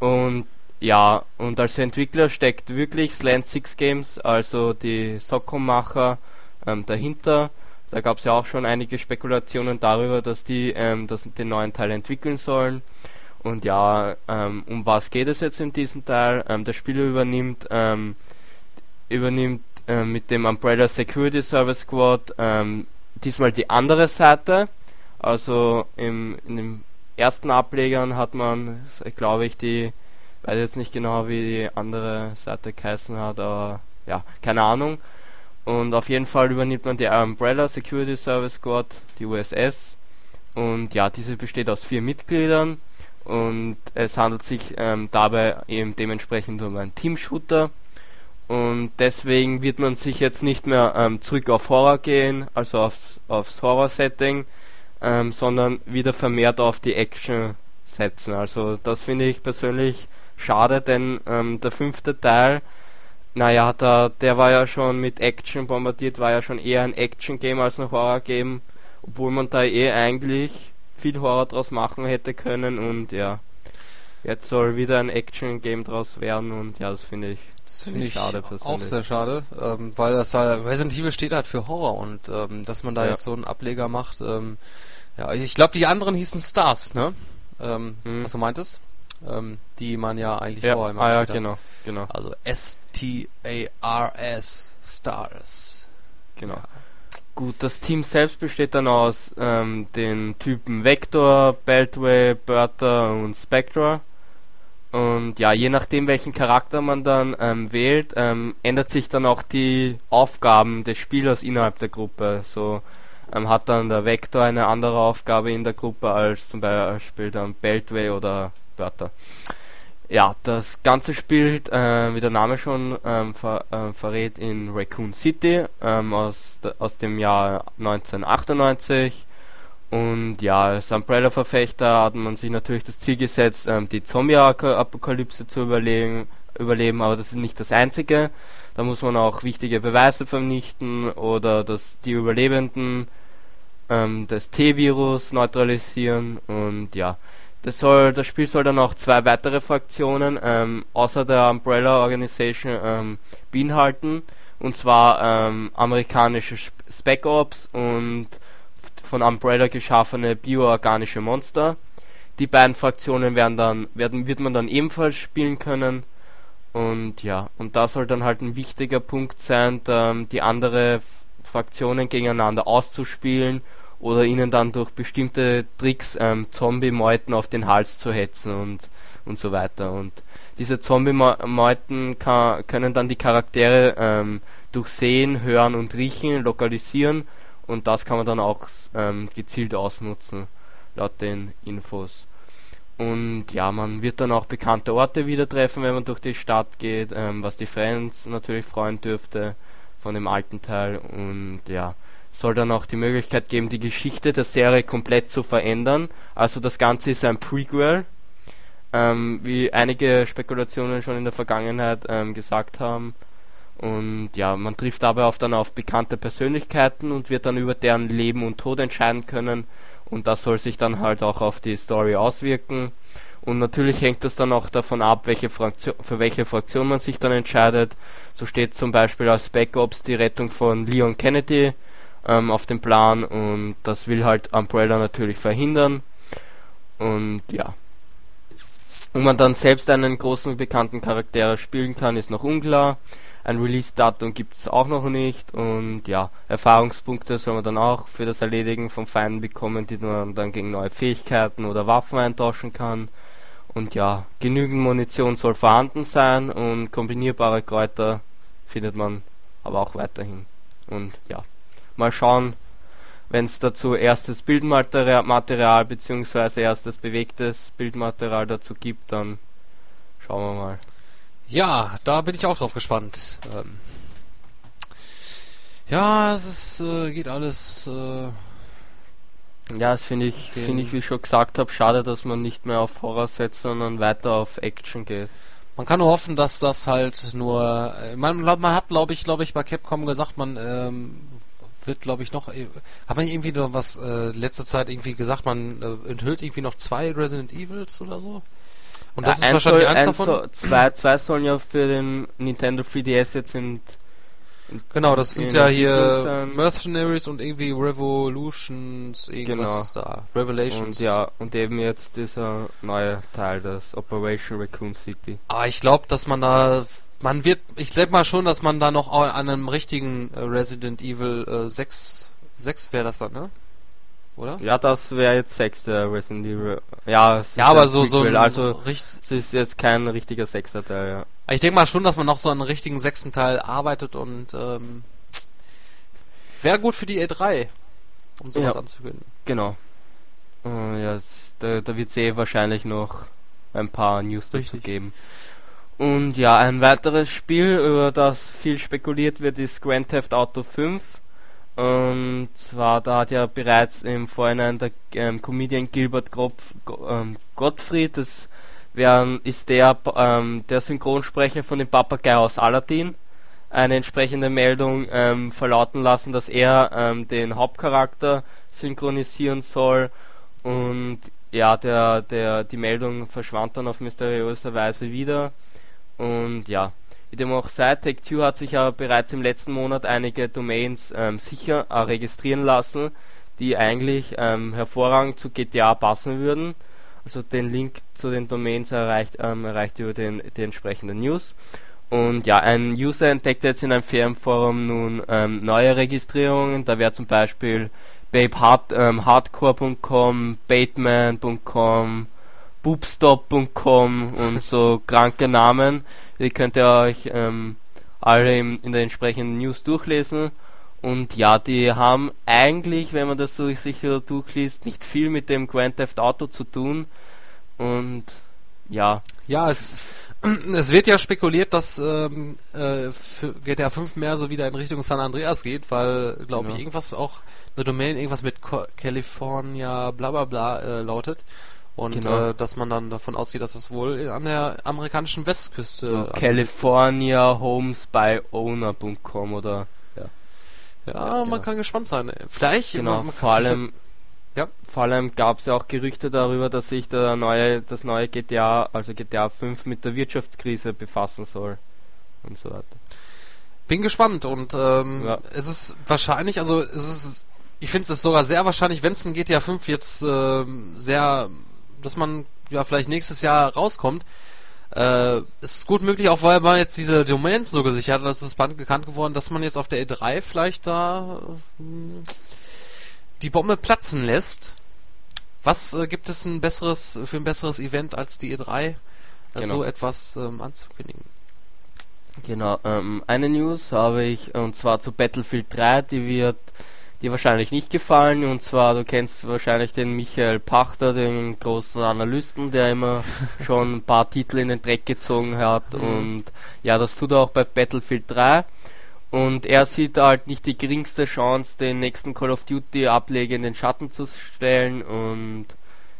Und ja, und als Entwickler steckt wirklich Slant 6 Games, also die Socom-Macher, ähm, dahinter. Da gab es ja auch schon einige Spekulationen darüber, dass die ähm, das, den neuen Teil entwickeln sollen. Und ja, ähm, um was geht es jetzt in diesem Teil? Ähm, der Spieler übernimmt, ähm, übernimmt äh, mit dem Umbrella Security Service Squad ähm, diesmal die andere Seite. Also im, in den ersten Ablegern hat man, glaube ich, die, weiß jetzt nicht genau, wie die andere Seite geheißen hat, aber ja, keine Ahnung. Und auf jeden Fall übernimmt man die Umbrella Security Service Squad, die USS. Und ja, diese besteht aus vier Mitgliedern und es handelt sich ähm, dabei eben dementsprechend um einen Team-Shooter und deswegen wird man sich jetzt nicht mehr ähm, zurück auf Horror gehen, also aufs, aufs Horror-Setting, ähm, sondern wieder vermehrt auf die Action setzen. Also das finde ich persönlich schade, denn ähm, der fünfte Teil, naja, da, der war ja schon mit Action bombardiert, war ja schon eher ein Action-Game als ein Horror-Game, obwohl man da eh eigentlich viel Horror draus machen hätte können und ja, jetzt soll wieder ein Action-Game draus werden und ja, das finde ich, das finde ich schade persönlich. Auch sehr schade, ähm, weil das halt, Resident Evil steht halt für Horror und ähm, dass man da ja. jetzt so einen Ableger macht, ähm, ja, ich glaube die anderen hießen Stars, ne? Ähm, mhm. Was du meintest? Ähm, die man ja eigentlich ja. vorher immer ah, ja, genau, genau. Also S-T-A-R-S, Stars. Genau. Ja. Gut, das Team selbst besteht dann aus ähm, den Typen Vector, Beltway, Bertha und Spectra. Und ja, je nachdem welchen Charakter man dann ähm, wählt, ähm, ändert sich dann auch die Aufgaben des Spielers innerhalb der Gruppe. So hat dann der Vector eine andere Aufgabe in der Gruppe als zum Beispiel dann Beltway oder Bertha ja, das Ganze spielt, äh, wie der Name schon ähm, ver, äh, verrät, in Raccoon City ähm, aus, aus dem Jahr 1998. Und ja, als Umbrella-Verfechter hat man sich natürlich das Ziel gesetzt, ähm, die Zombie-Apokalypse zu überleben, überleben, aber das ist nicht das Einzige. Da muss man auch wichtige Beweise vernichten oder dass die Überlebenden ähm, das T-Virus neutralisieren und ja, das, soll, das Spiel soll dann auch zwei weitere Fraktionen ähm, außer der Umbrella Organization ähm, beinhalten. Und zwar ähm, amerikanische Spec Ops und von Umbrella geschaffene bioorganische Monster. Die beiden Fraktionen werden dann, werden, wird man dann ebenfalls spielen können. Und ja, und da soll dann halt ein wichtiger Punkt sein, die andere Fraktionen gegeneinander auszuspielen oder ihnen dann durch bestimmte Tricks ähm, Zombie-Meuten auf den Hals zu hetzen und, und so weiter. Und diese Zombie-Meuten können dann die Charaktere ähm, durch Sehen, Hören und Riechen lokalisieren und das kann man dann auch ähm, gezielt ausnutzen, laut den Infos. Und ja, man wird dann auch bekannte Orte wieder treffen, wenn man durch die Stadt geht, ähm, was die Fans natürlich freuen dürfte von dem alten Teil und ja, soll dann auch die Möglichkeit geben, die Geschichte der Serie komplett zu verändern. Also das Ganze ist ein Prequel, ähm, wie einige Spekulationen schon in der Vergangenheit ähm, gesagt haben. Und ja, man trifft dabei auf dann auf bekannte Persönlichkeiten und wird dann über deren Leben und Tod entscheiden können. Und das soll sich dann halt auch auf die Story auswirken. Und natürlich hängt das dann auch davon ab, welche für welche Fraktion man sich dann entscheidet. So steht zum Beispiel als Backups die Rettung von Leon Kennedy ähm, auf dem Plan und das will halt Umbrella natürlich verhindern. Und ja. Ob man dann selbst einen großen bekannten Charakter spielen kann, ist noch unklar. Ein Release-Datum gibt es auch noch nicht und ja, Erfahrungspunkte soll man dann auch für das Erledigen von Feinden bekommen, die man dann gegen neue Fähigkeiten oder Waffen eintauschen kann. Und ja, genügend Munition soll vorhanden sein und kombinierbare Kräuter findet man aber auch weiterhin. Und ja, mal schauen, wenn es dazu erstes Bildmaterial Material, beziehungsweise erstes bewegtes Bildmaterial dazu gibt, dann schauen wir mal. Ja, da bin ich auch drauf gespannt. Ähm ja, es ist, äh, geht alles. Äh ja, das finde ich, finde ich, wie ich schon gesagt habe, schade, dass man nicht mehr auf Horror setzt, sondern weiter auf Action geht. Man kann nur hoffen, dass das halt nur. Äh, man, man hat, glaube ich, glaube ich, bei Capcom gesagt, man ähm, wird, glaube ich, noch. Äh, hat man irgendwie noch was äh, letzte Zeit irgendwie gesagt, man äh, enthüllt irgendwie noch zwei Resident Evils oder so? Und das ja, ist wahrscheinlich soll, eins davon. So, zwei, zwei sollen ja für den Nintendo 3DS jetzt in Genau, das sind ja hier Mercenaries und irgendwie Revolutions, irgendwas genau. da. Revelations. Und ja, und eben jetzt dieser neue Teil, das Operation Raccoon City. Aber ich glaube, dass man da, man wird, ich denke mal schon, dass man da noch an einem richtigen äh, Resident Evil äh, 6, 6 wäre das dann, ne? Oder? Ja, das wäre jetzt 6 der Resident Evil. Ja, ja aber so, so, also, es ist jetzt kein richtiger sechster Teil, ja. Ich denke mal schon, dass man noch so einen richtigen sechsten Teil arbeitet und ähm, wäre gut für die E3, um sowas ja, anzukündigen. Genau. Uh, ja, da, da wird es eh wahrscheinlich noch ein paar News dazu geben. Und ja, ein weiteres Spiel, über das viel spekuliert wird, ist Grand Theft Auto 5. Und zwar, da hat ja bereits im Vorhinein der ähm, Comedian Gilbert Gropf, ähm, Gottfried das wären, ist der, ähm, der Synchronsprecher von dem Papagei aus Aladdin eine entsprechende Meldung ähm, verlauten lassen, dass er ähm, den Hauptcharakter synchronisieren soll und ja, der, der, die Meldung verschwand dann auf mysteriöse Weise wieder und ja, wie dem auch sei, Take-Two hat sich ja bereits im letzten Monat einige Domains ähm, sicher äh, registrieren lassen, die eigentlich ähm, hervorragend zu GTA passen würden also den Link zu den Domains erreicht, ähm, erreicht über den, die entsprechenden News. Und ja, ein User entdeckt jetzt in einem Firmenforum nun ähm, neue Registrierungen. Da wäre zum Beispiel babehardcore.com, ähm, bateman.com, boobstop.com und so kranke Namen. Die könnt ihr euch ähm, alle im, in der entsprechenden News durchlesen. Und ja, die haben eigentlich, wenn man das so sicher durchliest, nicht viel mit dem Grand Theft Auto zu tun. Und ja. Ja, es, [CLEARS THROAT] es wird ja spekuliert, dass ähm, äh, GTA 5 mehr so wieder in Richtung San Andreas geht, weil, glaube genau. ich, irgendwas auch eine Domain, irgendwas mit Co California bla bla bla äh, lautet. Und genau. äh, dass man dann davon ausgeht, dass es wohl an der amerikanischen Westküste. So, California Homes by Owner.com oder ja, ja man genau. kann gespannt sein. Vielleicht. Genau, man, vor allem. [LAUGHS] Ja. Vor allem gab es ja auch Gerüchte darüber, dass sich der neue, das neue GTA, also GTA 5 mit der Wirtschaftskrise befassen soll. Und so weiter. Bin gespannt und ähm, ja. es ist wahrscheinlich, also es ist, ich finde es sogar sehr wahrscheinlich, wenn es ein GTA 5 jetzt äh, sehr, dass man ja vielleicht nächstes Jahr rauskommt, äh, ist gut möglich, auch weil man jetzt diese Domains so gesichert hat, dass es bekannt geworden, dass man jetzt auf der E3 vielleicht da äh, die Bombe platzen lässt. Was äh, gibt es ein besseres für ein besseres Event als die E3, äh, genau. so etwas ähm, anzukündigen? Genau, ähm, eine News habe ich und zwar zu Battlefield 3, die wird dir wahrscheinlich nicht gefallen. Und zwar, du kennst wahrscheinlich den Michael Pachter, den großen Analysten, der immer [LAUGHS] schon ein paar Titel in den Dreck gezogen hat. Mhm. Und ja, das tut er auch bei Battlefield 3. Und er sieht halt nicht die geringste Chance, den nächsten Call of Duty Ableger in den Schatten zu stellen. Und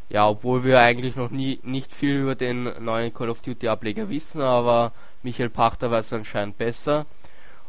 ja, obwohl wir eigentlich noch nie nicht viel über den neuen Call of Duty Ableger wissen, aber Michael Pachter weiß anscheinend besser.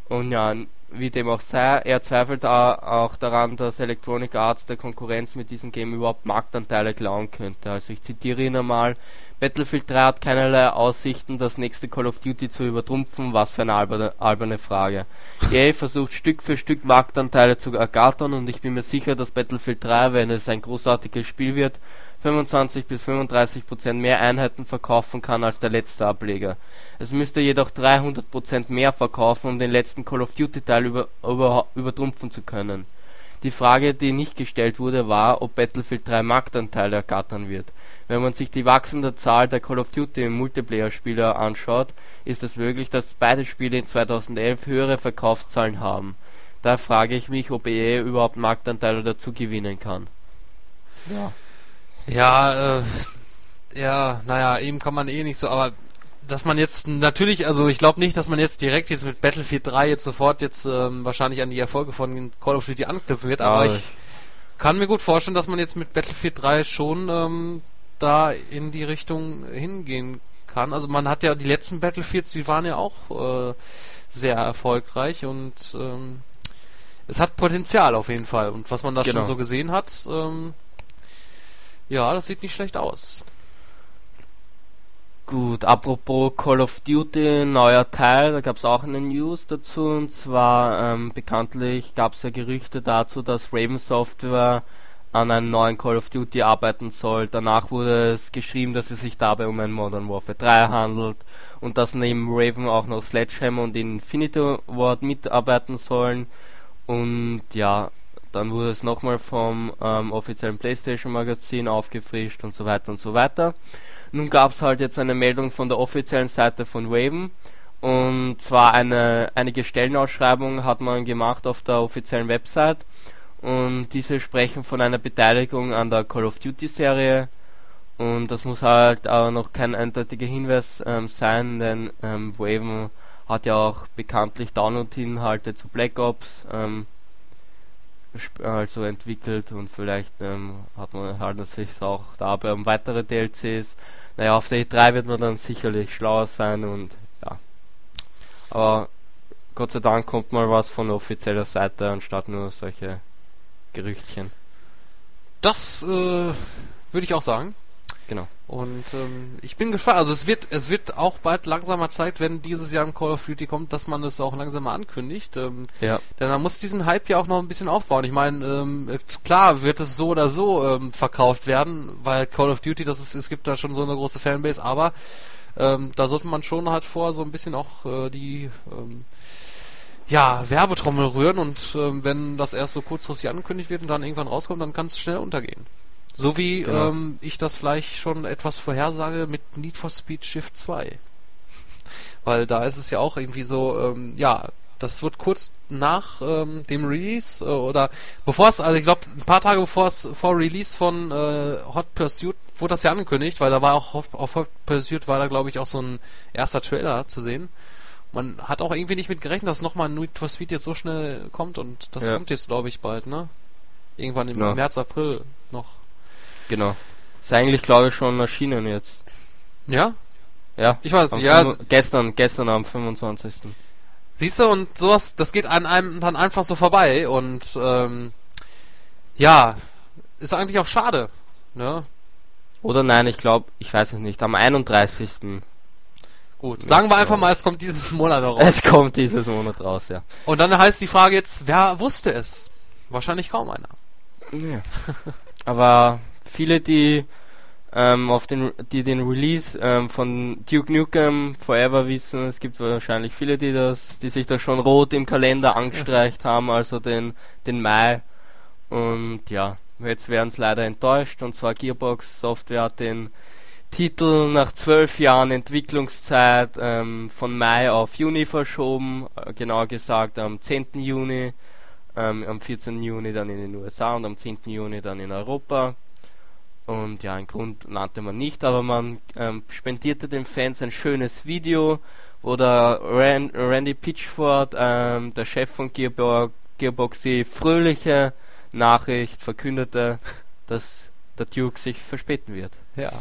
Und ja, wie dem auch sei, er zweifelt auch daran, dass Electronic Arts der Konkurrenz mit diesem Game überhaupt Marktanteile klauen könnte. Also ich zitiere ihn einmal, Battlefield 3 hat keinerlei Aussichten, das nächste Call of Duty zu übertrumpfen, was für eine alberne, alberne Frage. EA versucht Stück für Stück Marktanteile zu ergattern und ich bin mir sicher, dass Battlefield 3, wenn es ein großartiges Spiel wird, 25 bis 35 Prozent mehr Einheiten verkaufen kann als der letzte Ableger. Es müsste jedoch 300 Prozent mehr verkaufen, um den letzten Call of Duty Teil über, über, übertrumpfen zu können. Die Frage, die nicht gestellt wurde, war, ob Battlefield 3 Marktanteile ergattern wird. Wenn man sich die wachsende Zahl der Call of Duty Multiplayer-Spieler anschaut, ist es möglich, dass beide Spiele in 2011 höhere Verkaufszahlen haben Da frage ich mich, ob EA überhaupt Marktanteile dazu gewinnen kann. Ja. Ja, äh, ja, naja, eben kann man eh nicht so, aber dass man jetzt natürlich, also ich glaube nicht, dass man jetzt direkt jetzt mit Battlefield 3 jetzt sofort jetzt ähm, wahrscheinlich an die Erfolge von Call of Duty anknüpfen wird, aber ich kann mir gut vorstellen, dass man jetzt mit Battlefield 3 schon ähm, da in die Richtung hingehen kann. Also man hat ja die letzten Battlefields, die waren ja auch äh, sehr erfolgreich und ähm, es hat Potenzial auf jeden Fall. Und was man da genau. schon so gesehen hat, ähm, ja, das sieht nicht schlecht aus. Gut, apropos Call of Duty, neuer Teil, da gab es auch eine News dazu und zwar ähm, bekanntlich gab es ja Gerüchte dazu, dass Raven Software an einem neuen Call of Duty arbeiten soll. Danach wurde es geschrieben, dass es sich dabei um ein Modern Warfare 3 handelt und dass neben Raven auch noch Sledgehammer und Infinity Ward mitarbeiten sollen. Und ja, dann wurde es nochmal vom ähm, offiziellen PlayStation Magazin aufgefrischt und so weiter und so weiter. Nun gab es halt jetzt eine Meldung von der offiziellen Seite von Raven. Und zwar eine, einige Stellenausschreibungen hat man gemacht auf der offiziellen Website. Und diese sprechen von einer Beteiligung an der Call of Duty Serie. Und das muss halt aber noch kein eindeutiger Hinweis ähm, sein, denn ähm, Raven hat ja auch bekanntlich Download-Inhalte zu Black Ops ähm, also entwickelt und vielleicht ähm, hat man halt sich auch dabei um weitere DLCs naja, auf der E3 wird man dann sicherlich schlauer sein und ja. Aber Gott sei Dank kommt mal was von offizieller Seite anstatt nur solche Gerüchtchen. Das äh, würde ich auch sagen. Genau. Und ähm, ich bin gespannt. Also es wird, es wird auch bald langsamer Zeit, wenn dieses Jahr ein Call of Duty kommt, dass man es auch langsamer ankündigt. Ähm, ja. Denn man muss diesen Hype ja auch noch ein bisschen aufbauen. Ich meine, ähm, klar wird es so oder so ähm, verkauft werden, weil Call of Duty, das ist, es gibt da schon so eine große Fanbase, aber ähm, da sollte man schon halt vor so ein bisschen auch äh, die ähm, ja, Werbetrommel rühren und ähm, wenn das erst so kurzfristig angekündigt wird und dann irgendwann rauskommt, dann kann es schnell untergehen. So wie genau. ähm, ich das vielleicht schon etwas vorhersage mit Need for Speed Shift 2. Weil da ist es ja auch irgendwie so, ähm, ja, das wird kurz nach ähm, dem Release äh, oder bevor es, also ich glaube ein paar Tage bevor es vor Release von äh, Hot Pursuit wurde das ja angekündigt, weil da war auch auf, auf Hot Pursuit war da glaube ich auch so ein erster Trailer zu sehen. Man hat auch irgendwie nicht mit gerechnet, dass nochmal Need for Speed jetzt so schnell kommt und das ja. kommt jetzt glaube ich bald, ne? Irgendwann im ja. März, April noch. Genau. Ist eigentlich, glaube ich, schon erschienen jetzt. Ja? Ja. Ich weiß, ja. Gestern, gestern am 25. Siehst du, und sowas, das geht an einem dann einfach so vorbei und ähm, ja, ist eigentlich auch schade, ne? Oder nein, ich glaube, ich weiß es nicht, am 31. Gut, sagen wir einfach mal, es kommt dieses Monat [LAUGHS] raus. Es kommt dieses Monat raus, ja. Und dann heißt die Frage jetzt, wer wusste es? Wahrscheinlich kaum einer. Ja. Aber viele, die ähm, auf den, die den Release ähm, von Duke Nukem Forever wissen. Es gibt wahrscheinlich viele, die das, die sich das schon rot im Kalender angestreicht haben, also den, den Mai. Und ja, jetzt werden es leider enttäuscht. Und zwar Gearbox Software hat den Titel nach zwölf Jahren Entwicklungszeit ähm, von Mai auf Juni verschoben, äh, genauer gesagt am 10. Juni, ähm, am 14. Juni dann in den USA und am 10. Juni dann in Europa. Und ja, einen Grund nannte man nicht, aber man ähm, spendierte den Fans ein schönes Video, wo der Rand, Randy Pitchford, ähm, der Chef von Gearbox, Gearbox, die fröhliche Nachricht verkündete, dass der Duke sich verspäten wird. Ja.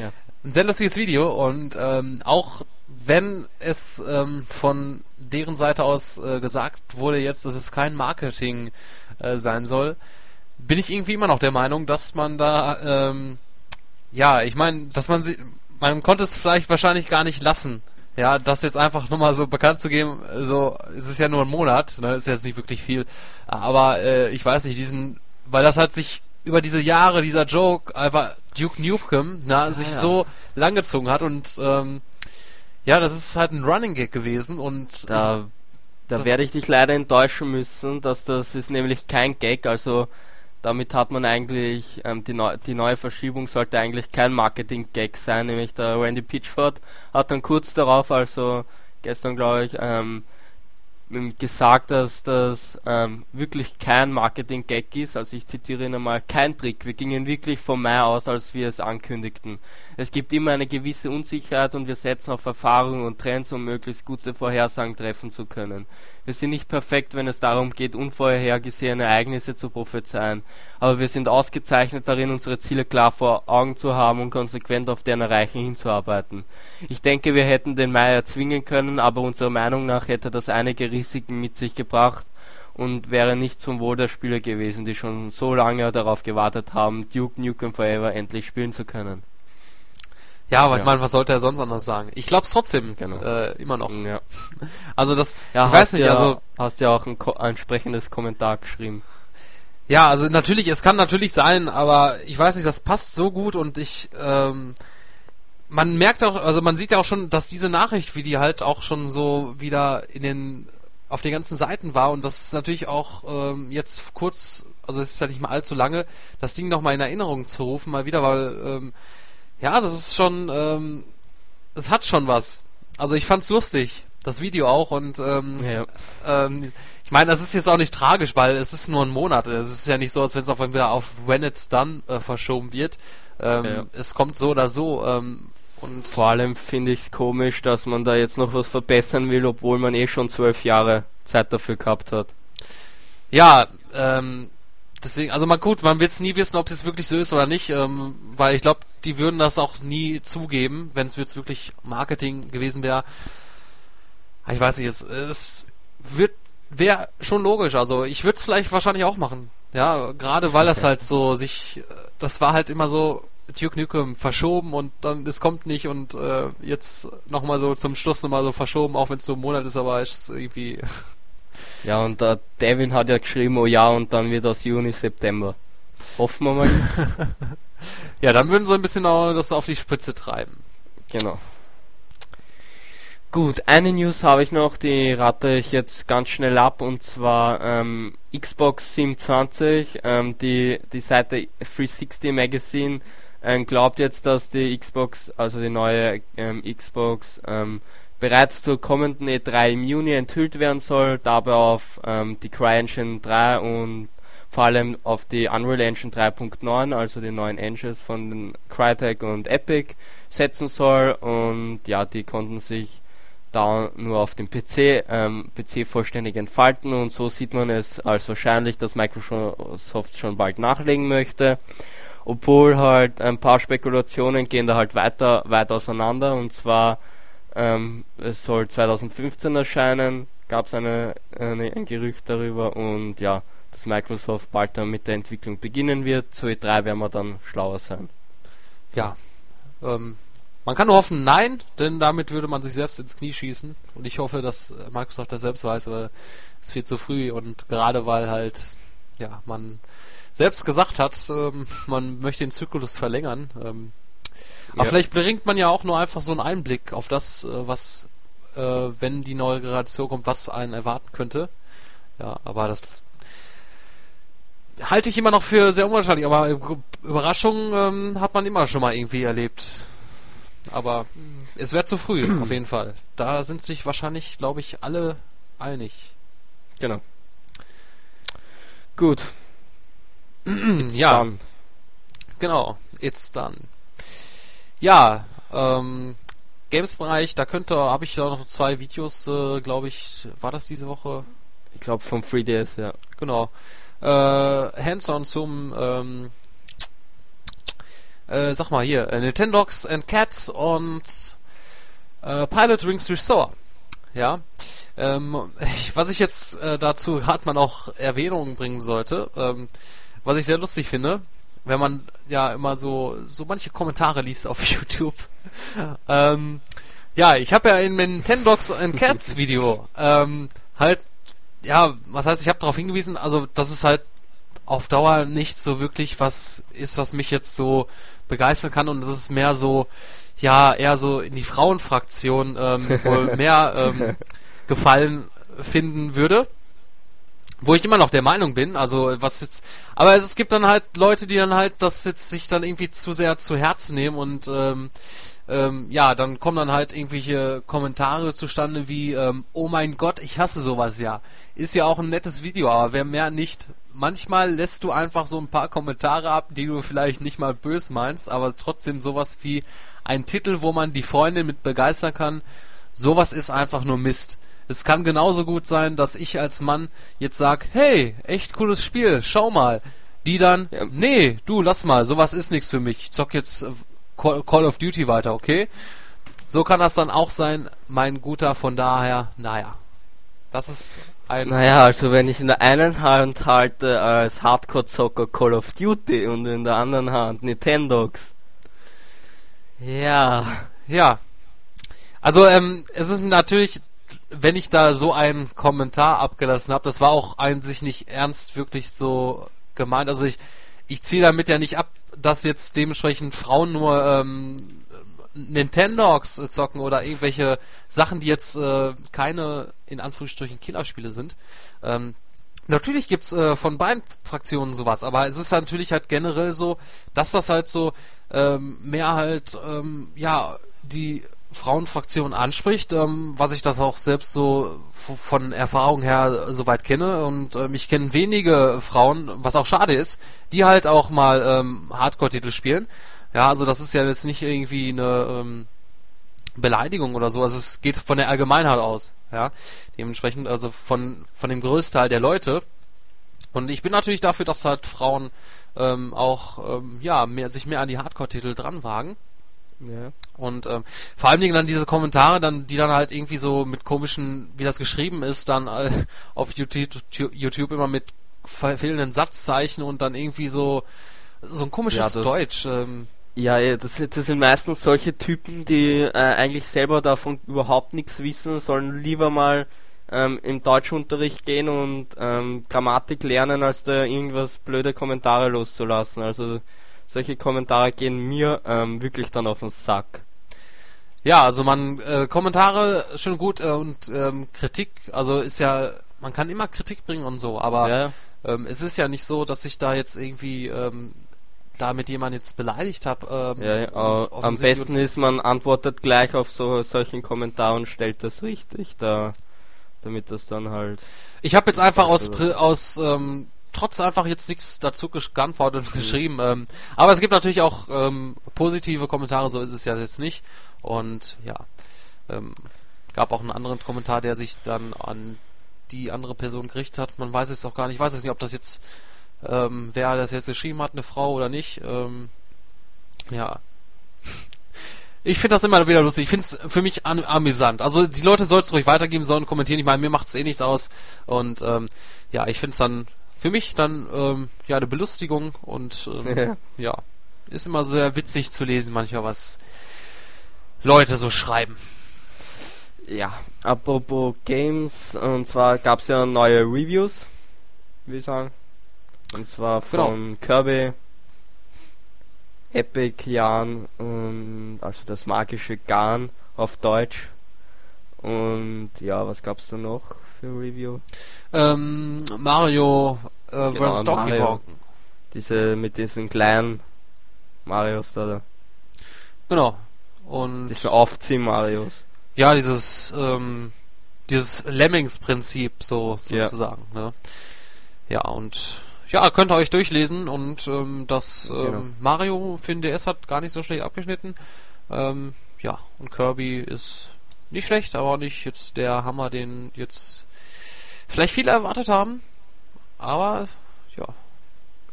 ja. Ein sehr lustiges Video und ähm, auch wenn es ähm, von deren Seite aus äh, gesagt wurde jetzt, dass es kein Marketing äh, sein soll, bin ich irgendwie immer noch der Meinung, dass man da, ähm, ja, ich meine, dass man sie, man konnte es vielleicht wahrscheinlich gar nicht lassen. Ja, das jetzt einfach nur mal so bekannt zu geben, so, es ist ja nur ein Monat, ne, ist jetzt nicht wirklich viel. Aber äh, ich weiß nicht, diesen, weil das hat sich über diese Jahre, dieser Joke, einfach Duke Nukem, na, ja, sich ja. so langgezogen hat und ähm, ja, das ist halt ein Running Gag gewesen und da, da werde ich dich leider enttäuschen müssen, dass das ist nämlich kein Gag, also damit hat man eigentlich, ähm, die, neu, die neue Verschiebung sollte eigentlich kein Marketing-Gag sein, nämlich der Randy Pitchford hat dann kurz darauf, also gestern glaube ich, ähm, gesagt, dass das ähm, wirklich kein Marketing-Gag ist. Also ich zitiere ihn einmal, kein Trick. Wir gingen wirklich vom Mai aus, als wir es ankündigten. Es gibt immer eine gewisse Unsicherheit und wir setzen auf Erfahrung und Trends, um möglichst gute Vorhersagen treffen zu können. Wir sind nicht perfekt, wenn es darum geht, unvorhergesehene Ereignisse zu prophezeien, aber wir sind ausgezeichnet darin, unsere Ziele klar vor Augen zu haben und konsequent auf deren Erreichen hinzuarbeiten. Ich denke, wir hätten den Mai erzwingen können, aber unserer Meinung nach hätte das einige Risiken mit sich gebracht und wäre nicht zum Wohl der Spieler gewesen, die schon so lange darauf gewartet haben, Duke Nukem Forever endlich spielen zu können. Ja, aber ja. ich meine, was sollte er sonst anders sagen? Ich glaube es trotzdem genau. äh, immer noch. Ja. [LAUGHS] Also das, ja, ich weiß nicht, ja, also hast ja auch ein, entsprechendes Kommentar geschrieben. Ja, also natürlich, es kann natürlich sein, aber ich weiß nicht, das passt so gut und ich, ähm, man merkt auch, also man sieht ja auch schon, dass diese Nachricht, wie die halt auch schon so wieder in den, auf den ganzen Seiten war und das ist natürlich auch ähm, jetzt kurz, also es ist ja nicht mal allzu lange, das Ding nochmal in Erinnerung zu rufen, mal wieder, weil ähm, ja, das ist schon, ähm, es hat schon was. Also ich fand's lustig, das Video auch und ähm, ja. ähm, ich meine, das ist jetzt auch nicht tragisch, weil es ist nur ein Monat. Es ist ja nicht so, als wenn es auf einmal auf When It's Done äh, verschoben wird. Ähm, ja. Es kommt so oder so. Ähm, und Vor allem finde ich es komisch, dass man da jetzt noch was verbessern will, obwohl man eh schon zwölf Jahre Zeit dafür gehabt hat. Ja, ähm, deswegen, also mal gut, man wird es nie wissen, ob es wirklich so ist oder nicht, ähm, weil ich glaube, die würden das auch nie zugeben, wenn es jetzt wirklich Marketing gewesen wäre. Ah, ich weiß nicht, es, es wird wäre schon logisch. Also ich würde es vielleicht wahrscheinlich auch machen. Ja, gerade weil das halt so sich, das war halt immer so Duke Nukem verschoben und dann es kommt nicht und äh, jetzt nochmal so zum Schluss nochmal so verschoben, auch wenn es so ein Monat ist, aber ist irgendwie ja, und der Devin hat ja geschrieben, oh ja, und dann wird das Juni, September. Hoffen wir mal. [LAUGHS] ja, dann würden sie ein bisschen das auf die Spitze treiben. Genau. Gut, eine News habe ich noch, die rate ich jetzt ganz schnell ab, und zwar ähm, Xbox 27, ähm, die, die Seite 360 Magazine ähm, glaubt jetzt, dass die Xbox, also die neue ähm, Xbox, ähm, bereits zur kommenden E3 im Juni enthüllt werden soll, dabei auf ähm, die CryEngine 3 und vor allem auf die Unreal Engine 3.9, also die neuen Engines von Crytek und Epic setzen soll. Und ja, die konnten sich da nur auf dem PC, ähm, PC vollständig entfalten. Und so sieht man es als wahrscheinlich, dass Microsoft schon bald nachlegen möchte. Obwohl halt ein paar Spekulationen gehen da halt weiter, weit auseinander. Und zwar ähm, es soll 2015 erscheinen, gab es eine, eine, ein Gerücht darüber und ja, dass Microsoft bald dann mit der Entwicklung beginnen wird. Zu E3 werden wir dann schlauer sein. Ja, ähm, man kann nur hoffen, nein, denn damit würde man sich selbst ins Knie schießen. Und ich hoffe, dass Microsoft das selbst weiß, aber es ist viel zu früh und gerade weil halt, ja, man selbst gesagt hat, ähm, man möchte den Zyklus verlängern, ähm, aber vielleicht bringt man ja auch nur einfach so einen Einblick auf das, äh, was, äh, wenn die neue Generation kommt, was einen erwarten könnte. Ja, aber das halte ich immer noch für sehr unwahrscheinlich. Aber Überraschungen ähm, hat man immer schon mal irgendwie erlebt. Aber es wäre zu früh, [CLEARS THROAT] auf jeden Fall. Da sind sich wahrscheinlich, glaube ich, alle einig. Genau. Gut. [CLEARS THROAT] ja. Done. Genau, it's done. Ja, ähm, Games-Bereich, da könnte, habe ich da noch zwei Videos, äh, glaube ich, war das diese Woche? Ich glaube vom 3DS, ja. Genau. Äh, Hands-on zum, ähm, äh, sag mal hier, äh, Nintendogs and Cats und äh, Pilot Rings Restore. Ja. Ähm, ich, was ich jetzt äh, dazu gerade mal auch Erwähnungen bringen sollte, ähm, was ich sehr lustig finde, wenn man ja immer so so manche Kommentare liest auf [LAUGHS] YouTube. ähm, ja, ich habe ja in Nintendogs and Cats Video ähm, halt ja, was heißt, ich habe darauf hingewiesen, also dass es halt auf Dauer nicht so wirklich was ist, was mich jetzt so begeistern kann und das ist mehr so ja eher so in die Frauenfraktion ähm, wohl [LAUGHS] mehr ähm, gefallen finden würde. Wo ich immer noch der Meinung bin, also was jetzt, aber es, es gibt dann halt Leute, die dann halt das jetzt sich dann irgendwie zu sehr zu Herzen nehmen und ähm, ähm, ja, dann kommen dann halt irgendwelche Kommentare zustande wie, ähm, oh mein Gott, ich hasse sowas ja. Ist ja auch ein nettes Video, aber wer mehr nicht. Manchmal lässt du einfach so ein paar Kommentare ab, die du vielleicht nicht mal bös meinst, aber trotzdem sowas wie ein Titel, wo man die Freundin mit begeistern kann, sowas ist einfach nur Mist. Es kann genauso gut sein, dass ich als Mann jetzt sag, hey, echt cooles Spiel, schau mal. Die dann, ja. nee, du, lass mal, sowas ist nichts für mich. Ich zock jetzt äh, Call of Duty weiter, okay? So kann das dann auch sein, mein Guter, von daher, naja. Das ist ein. Naja, also wenn ich in der einen Hand halte als Hardcore-Zocker Call of Duty und in der anderen Hand Nintendogs. Ja. Ja. Also, ähm, es ist natürlich wenn ich da so einen Kommentar abgelassen habe, das war auch an sich nicht ernst wirklich so gemeint. Also ich, ich ziehe damit ja nicht ab, dass jetzt dementsprechend Frauen nur ähm, Nintendogs zocken oder irgendwelche Sachen, die jetzt äh, keine in Anführungsstrichen Killerspiele sind. Ähm, natürlich gibt's äh, von beiden Fraktionen sowas, aber es ist natürlich halt generell so, dass das halt so ähm, mehr halt ähm, ja die Frauenfraktion anspricht, ähm, was ich das auch selbst so von Erfahrung her soweit kenne und ähm, ich kenne wenige Frauen, was auch schade ist, die halt auch mal ähm, Hardcore-Titel spielen. Ja, also das ist ja jetzt nicht irgendwie eine ähm, Beleidigung oder so, also es geht von der Allgemeinheit aus, ja, dementsprechend also von von dem Größteil der Leute. Und ich bin natürlich dafür, dass halt Frauen ähm, auch ähm, ja mehr sich mehr an die Hardcore-Titel dran wagen ja. Und ähm, vor allen Dingen dann diese Kommentare, dann, die dann halt irgendwie so mit komischen, wie das geschrieben ist, dann äh, auf YouTube, YouTube immer mit fehlenden Satzzeichen und dann irgendwie so so ein komisches ja, Deutsch. Ähm. Ja, das, das sind meistens solche Typen, die äh, eigentlich selber davon überhaupt nichts wissen, sollen lieber mal ähm, im Deutschunterricht gehen und ähm, Grammatik lernen, als da irgendwas blöde Kommentare loszulassen. Also solche Kommentare gehen mir ähm, wirklich dann auf den Sack. Ja, also man äh, Kommentare schon gut äh, und ähm, Kritik, also ist ja, man kann immer Kritik bringen und so, aber ja. ähm, es ist ja nicht so, dass ich da jetzt irgendwie ähm, da mit jemand jetzt beleidigt habe. Ähm, ja, ja, äh, am besten ist, man antwortet gleich auf so solchen Kommentar und stellt das richtig da, damit das dann halt. Ich habe jetzt einfach aus aus ähm, trotz einfach jetzt nichts dazu geantwortet und mhm. geschrieben. Ähm, aber es gibt natürlich auch ähm, positive Kommentare, so ist es ja jetzt nicht. Und ja, ähm, gab auch einen anderen Kommentar, der sich dann an die andere Person gerichtet hat. Man weiß es auch gar nicht. Ich weiß es nicht, ob das jetzt, ähm, wer das jetzt geschrieben hat, eine Frau oder nicht. Ähm, ja. Ich finde das immer wieder lustig. Ich finde es für mich am amüsant. Also die Leute sollst du ruhig weitergeben, sollen kommentieren. Ich meine, mir macht es eh nichts aus. Und ähm, ja, ich finde es dann für mich dann ähm, ja eine Belustigung und ähm, ja. ist immer sehr witzig zu lesen manchmal was Leute so schreiben. Ja, apropos Games, und zwar gab es ja neue Reviews, würde ich sagen. Und zwar von genau. Kirby, Epic Jan und also das magische Garn auf Deutsch. Und ja, was gab's da noch für Review? Ähm, Mario äh, genau, vs. Donkey Kong. Diese mit diesen kleinen Marios da. Genau. Und diese Aufzieh-Marios. Ja, dieses ähm, dieses Lemmings-Prinzip so sozusagen. Ja. Ne? ja und ja, könnt ihr euch durchlesen und ähm, das ähm, genau. Mario für den DS hat gar nicht so schlecht abgeschnitten. Ähm, ja, und Kirby ist nicht schlecht, aber auch nicht jetzt der Hammer, den jetzt vielleicht viele erwartet haben. Aber ja.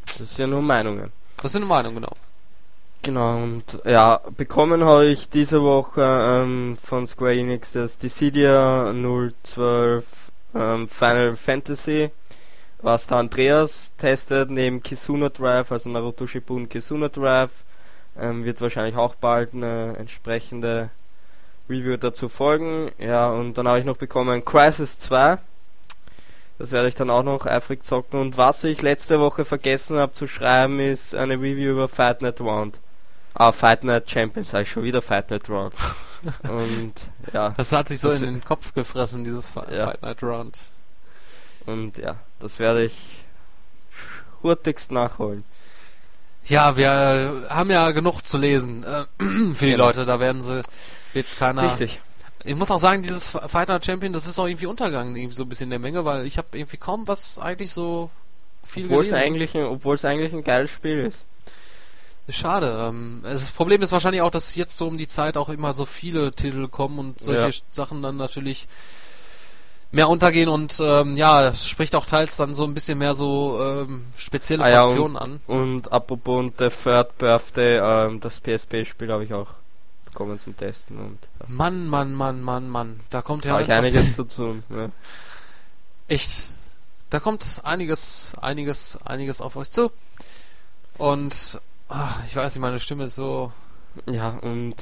Das ist ja nur Meinungen. Das sind Meinungen, genau. Genau, und ja, bekommen habe ich diese Woche ähm, von Square Enix das Dissidia 012 ähm, Final Fantasy, was der Andreas testet, neben Kisuna Drive, also Naruto Shippuden Kisuna Drive, ähm, wird wahrscheinlich auch bald eine entsprechende Review dazu folgen. Ja, und dann habe ich noch bekommen Crisis 2, das werde ich dann auch noch eifrig zocken. Und was ich letzte Woche vergessen habe zu schreiben, ist eine Review über Fight Night Round. Ah, Fight Night Champions, sag ich schon wieder Fight Night Round. [LAUGHS] Und ja. Das hat sich so in den Kopf gefressen, dieses Fight ja. Night Round. Und ja, das werde ich hurtigst nachholen. Ja, wir haben ja genug zu lesen äh, [CLEARS THROAT] für die Genau. Leute. Da werden sie, wird keiner. Richtig. Ich muss auch sagen, dieses Fighter Champion, das ist auch irgendwie untergegangen, irgendwie so ein bisschen in der Menge, weil ich habe irgendwie kaum was eigentlich so viel Obwohl es gelesen. eigentlich, ein- obwohl es eigentlich ein geiles Spiel ist. Schade. Ähm, es- das Problem ist wahrscheinlich auch, dass jetzt so um die Zeit auch immer so viele Titel kommen und solche Ja. Sachen dann natürlich mehr untergehen und ähm, ja, es spricht auch teils dann so ein bisschen mehr so ähm, spezielle Ah ja, Fraktionen an. Und apropos und der Third Birthday, ähm, das PSP-Spiel habe ich auch bekommen zum Testen und ja, Mann, Mann, Mann, Mann, Mann. Da kommt ja noch- einiges zu tun. Ne? Echt. Da kommt einiges, einiges, einiges auf euch zu. Und ah, ich weiß nicht, meine Stimme ist so. Ja, und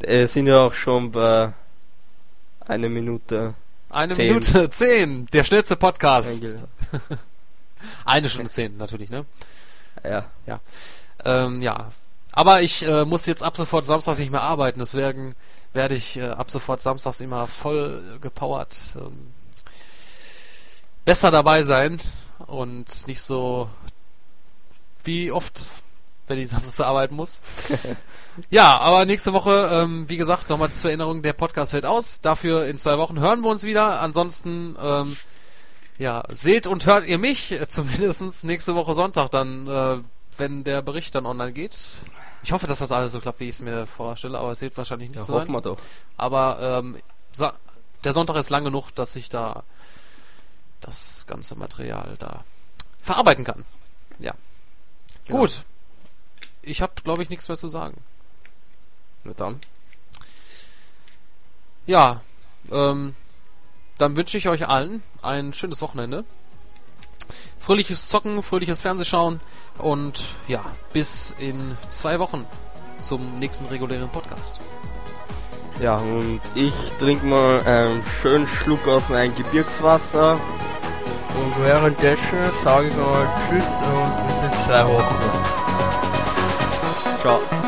äh, sind ja auch schon bei einer Minute Eine Zehn. Minute zehn, der schnellste Podcast. [LAUGHS] Eine Stunde zehn, natürlich, ne? Ja, Ähm, ja. Aber ich äh, muss jetzt ab sofort samstags nicht mehr arbeiten, deswegen werde ich äh, ab sofort samstags immer voll gepowert ähm, besser dabei sein und nicht so wie oft, wenn ich samstags arbeiten muss. [LAUGHS] ja, aber nächste Woche, ähm, wie gesagt, nochmal zur Erinnerung, der Podcast fällt aus. Dafür in zwei Wochen hören wir uns wieder. Ansonsten, ähm, ja, seht und hört ihr mich, äh, zumindest nächste Woche Sonntag dann, äh, wenn der Bericht dann online geht. Ich hoffe, dass das alles so klappt, wie ich es mir vorstelle, aber es wird wahrscheinlich nicht ja so hoffen sein. wir doch. Aber ähm, der Sonntag ist lang genug, dass ich da das ganze Material da verarbeiten kann. Ja. Genau. Gut. Ich habe, glaube ich, nichts mehr zu sagen. Na dann. Ja, ähm, dann wünsche ich euch allen ein schönes Wochenende. Fröhliches Zocken, fröhliches Fernsehschauen und ja, bis in zwei Wochen zum nächsten regulären Podcast. Ja, und ich trinke mal einen schönen Schluck aus meinem Gebirgswasser. Und währenddessen sage ich mal Tschüss und bis in zwei Wochen. Ciao.